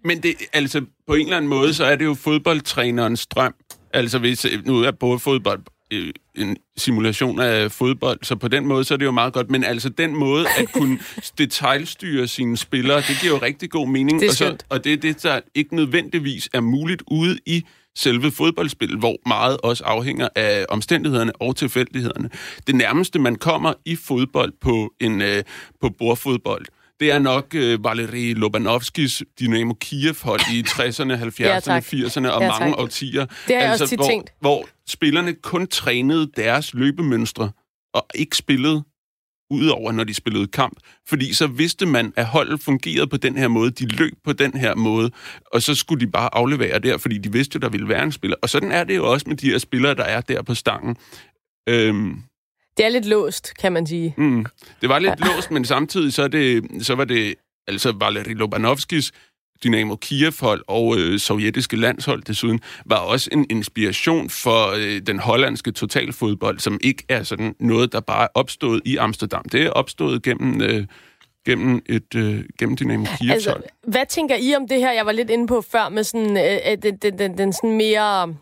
Men det, altså, på en eller anden måde, så er det jo fodboldtrænerens drøm. Altså, hvis nu er både fodbold øh, en simulation af fodbold, så på den måde, så er det jo meget godt. Men altså, den måde at kunne [laughs] detaljstyre sine spillere, det giver jo rigtig god mening. Det er og, så, og det er det, der ikke nødvendigvis er muligt ude i selve fodboldspillet, hvor meget også afhænger af omstændighederne og tilfældighederne. Det nærmeste, man kommer i fodbold på en øh, på bordfodbold, det er nok øh, Valeri Lobanovskis Dynamo Kiev-hold i [coughs] 60'erne, 70'erne, ja, 80'erne og ja, mange årtier. Det har altså, også hvor, tænkt. Hvor spillerne kun trænede deres løbemønstre og ikke spillede udover når de spillede kamp. Fordi så vidste man, at holdet fungerede på den her måde, de løb på den her måde, og så skulle de bare aflevere der, fordi de vidste, at der ville være en spiller. Og sådan er det jo også med de her spillere, der er der på stangen. Øhm, det er lidt låst, kan man sige. Mm, det var lidt ja. låst, men samtidig så, det, så var det altså Valeri Lobanovskis Dynamo Kiev-hold og øh, sovjetiske landshold desuden, var også en inspiration for øh, den hollandske totalfodbold, som ikke er sådan noget, der bare er opstået i Amsterdam. Det er opstået gennem... Øh, gennem et øh, gennem Dynamo Kiev Altså, hvad tænker I om det her, jeg var lidt inde på før, med sådan, øh, den, den, den, den sådan mere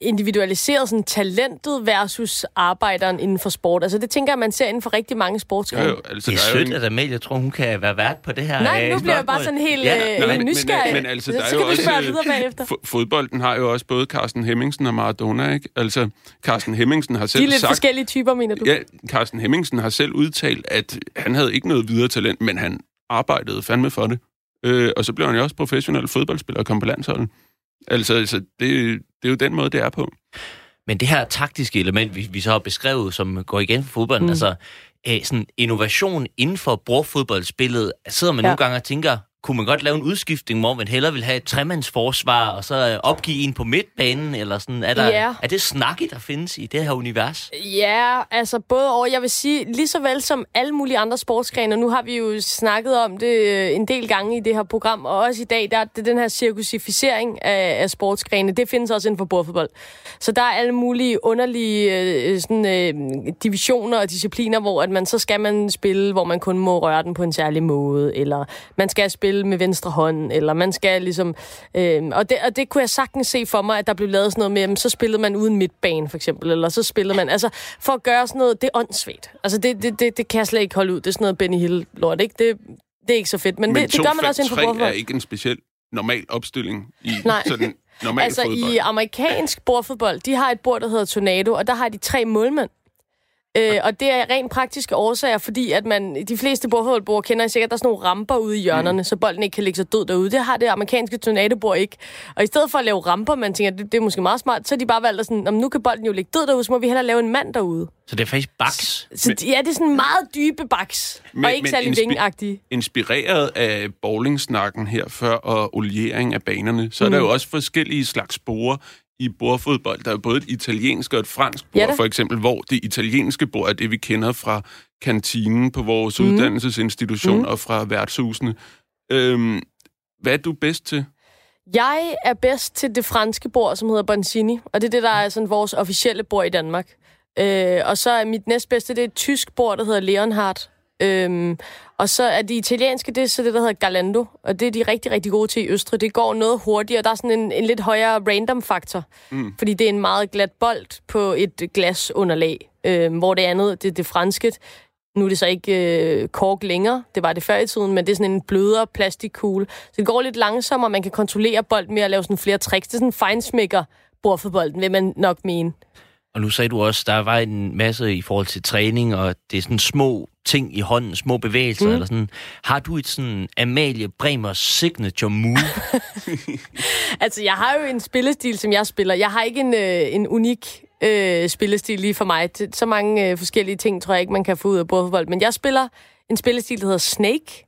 individualiseret sådan talentet versus arbejderen inden for sport. Altså det tænker jeg, man ser inden for rigtig mange sportsgrene. Jo, altså, det er sødt, at Amelie tror, hun kan være vært på det her Nej, nu bliver jeg bare sådan helt ja, øh, nysgerrig. Men, men altså, der så, er jo også, videre bagefter. Fodbolden har jo også både Carsten Hemmingsen og Maradona, ikke? Altså, Carsten Hemmingsen har selv De er lidt sagt, forskellige typer, mener du? Ja, Carsten Hemmingsen har selv udtalt, at han havde ikke noget videre talent, men han arbejdede fandme for det. Øh, og så blev han jo også professionel fodboldspiller og kom på landsholdet. Altså, altså det, det er jo den måde, det er på. Men det her taktiske element, vi, vi så har beskrevet, som går igen for fodbolden, mm. altså øh, sådan innovation inden for brugfodboldspillet, sidder man ja. nogle gange og tænker, kunne man godt lave en udskiftning, hvor man hellere vil have et tremandsforsvar, og så øh, opgive en på midtbanen, eller sådan? Er, der, ja. er det snakke, der findes i det her univers? Ja, altså både over. Jeg vil sige, lige så vel som alle mulige andre sportsgrene, nu har vi jo snakket om det øh, en del gange i det her program, og også i dag, der er det den her cirkusificering af, af sportsgrene, det findes også inden for bordfodbold. Så der er alle mulige underlige øh, sådan, øh, divisioner og discipliner, hvor at man så skal man spille, hvor man kun må røre den på en særlig måde, eller man skal spille spille med venstre hånd, eller man skal ligesom... Øh, og, det, og det kunne jeg sagtens se for mig, at der blev lavet sådan noget med, jamen, så spillede man uden midtbane, for eksempel, eller så spillede man... Altså, for at gøre sådan noget, det er åndssvagt. Altså, det, det, det, det kan jeg slet ikke holde ud. Det er sådan noget Benny Hill-lort, ikke? Det, det er ikke så fedt, men, men det, det gør man også inden for bordfodbold. er ikke en speciel normal opstilling i [laughs] Nej. sådan normal altså, fodbold. i amerikansk bordfodbold, de har et bord, der hedder Tornado, og der har de tre målmænd. Øh, og det er rent praktiske årsager, fordi at man, de fleste bordfodboldbord kender sikkert, der er sådan nogle ramper ude i hjørnerne, mm. så bolden ikke kan ligge så død derude. Det har det amerikanske tornadobord ikke. Og i stedet for at lave ramper, man tænker, det, det er måske meget smart, så har de bare valgt at sådan, nu kan bolden jo ligge død derude, så må vi hellere lave en mand derude. Så det er faktisk baks? Så, men, ja, det er sådan meget dybe baks, men, og ikke særlig inspi-. Inspireret af bowlingsnakken her før og oliering af banerne, så mm. er der jo også forskellige slags spore i bordfodbold. Der er både et italiensk og et fransk bord, ja, for eksempel, hvor det italienske bord er det, vi kender fra kantinen på vores mm. uddannelsesinstitution mm. og fra værtshusene. Øhm, hvad er du bedst til? Jeg er bedst til det franske bord, som hedder Bonzini, og det er det, der er sådan vores officielle bord i Danmark. Øh, og så er mit næstbedste, det er et tysk bord, der hedder Leonhardt. Øhm, og så er de italienske, det er så det, der hedder Galando, og det er de rigtig, rigtig gode til i Østrig. Det går noget hurtigere, der er sådan en, en lidt højere random-faktor, mm. fordi det er en meget glat bold på et glasunderlag, øhm, hvor det andet, det, det franske, nu er det så ikke øh, kork længere, det var det før i tiden, men det er sådan en blødere plastikkugle. Så det går lidt langsommere, man kan kontrollere bolden med at lave sådan flere tricks. Det er sådan en fejnsmækker bordfodbolden, vil man nok mene. Og nu sagde du også, der var en masse i forhold til træning, og det er sådan små ting i hånden, små bevægelser, mm. eller sådan. Har du et sådan Amalie Bremers signature move? [laughs] altså, jeg har jo en spillestil, som jeg spiller. Jeg har ikke en, øh, en unik øh, spillestil lige for mig. Så mange øh, forskellige ting tror jeg ikke, man kan få ud af bordfodbold. Men jeg spiller en spillestil, der hedder Snake,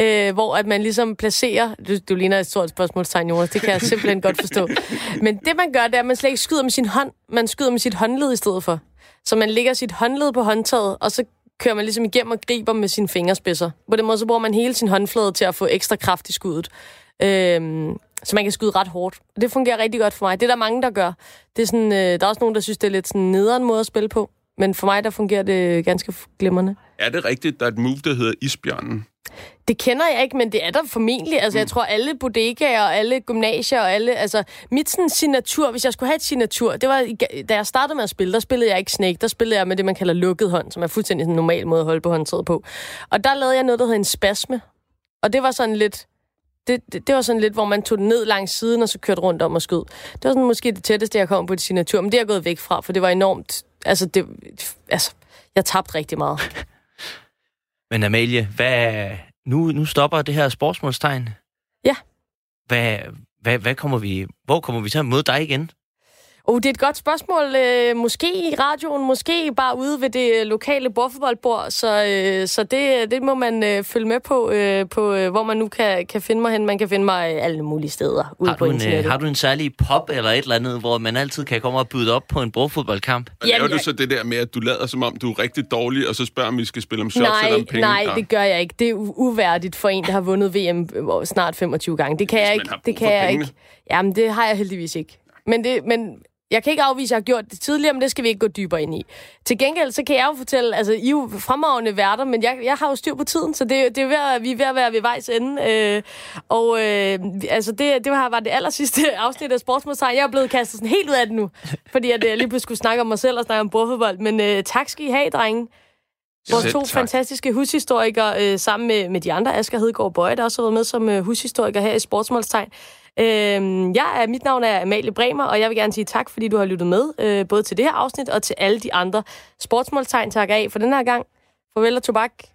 øh, hvor at man ligesom placerer... Du, du ligner et stort spørgsmålstegn, Jonas. Det kan jeg simpelthen godt forstå. [laughs] Men det, man gør, det er, at man slet ikke skyder med sin hånd. Man skyder med sit håndled i stedet for. Så man lægger sit håndled på håndtaget, og så kører man ligesom igennem og griber med sine fingerspidser. På den måde, så bruger man hele sin håndflade til at få ekstra kraft i skuddet. Øhm, så man kan skyde ret hårdt. Og det fungerer rigtig godt for mig. Det er der mange, der gør. Det er sådan, øh, der er også nogen, der synes, det er lidt sådan nederen måde at spille på. Men for mig, der fungerer det ganske glimrende. Er det rigtigt, der er et move, der hedder Isbjørnen? Det kender jeg ikke, men det er der formentlig. Altså, mm. jeg tror, alle bodegaer og alle gymnasier og alle... Altså, mit sådan signatur, hvis jeg skulle have et signatur, det var, da jeg startede med at spille, der spillede jeg ikke Snake, der spillede jeg med det, man kalder lukket hånd, som er fuldstændig en normal måde at holde på håndtaget på. Og der lavede jeg noget, der hedder en spasme. Og det var sådan lidt... Det, det, det var sådan lidt, hvor man tog den ned langs siden, og så kørte rundt om og skød. Det var sådan måske det tætteste, jeg kom på et signatur, men det er jeg gået væk fra, for det var enormt... Altså, det, altså jeg tabte rigtig meget. [laughs] Men Amalie, hvad, nu, nu stopper det her sportsmålstegn. Ja. Hvad, hvad, hvad kommer vi, hvor kommer vi til at møde dig igen? Oh, det er et godt spørgsmål. Øh, måske i radioen, måske bare ude ved det lokale bordfodboldbord. Så, øh, så det, det må man øh, følge med på, øh, på øh, hvor man nu kan, kan finde mig hen. Man kan finde mig alle mulige steder ude har på en, internettet. Har du en særlig pop eller et eller andet, hvor man altid kan komme og byde op på en bordfodboldkamp? Og laver du så det der med, at du lader som om, du er rigtig dårlig, og så spørger om vi skal spille om shots nej, eller om penge? Nej, det gør jeg ikke. Det er uværdigt for en, der har vundet VM snart 25 gange. Det kan Hvis jeg ikke. Det kan jeg ikke. Jamen, det har jeg heldigvis ikke. Men, det, men jeg kan ikke afvise, at jeg har gjort det tidligere, men det skal vi ikke gå dybere ind i. Til gengæld, så kan jeg jo fortælle, altså, I er jo fremragende værter, men jeg, jeg har jo styr på tiden, så det, det er ved at, vi er ved at være ved vejs ende. Øh, og øh, altså, det, det var det aller sidste [laughs] afsnit af Sportsmålstegn. Jeg er blevet kastet sådan helt ud af det nu, fordi at, jeg lige pludselig skulle snakke om mig selv og snakke om bordfodbold. Men øh, tak skal I have, drenge. Vores to tak. fantastiske hushistorikere, øh, sammen med, med de andre, Asger Hedegaard Bøje, der også har været med som øh, hushistoriker her i Sportsmålstegn. Øh, jeg er, mit navn er Amalie Bremer, og jeg vil gerne sige tak, fordi du har lyttet med, øh, både til det her afsnit og til alle de andre sportsmålstegn tak af for den her gang. Farvel og tobak.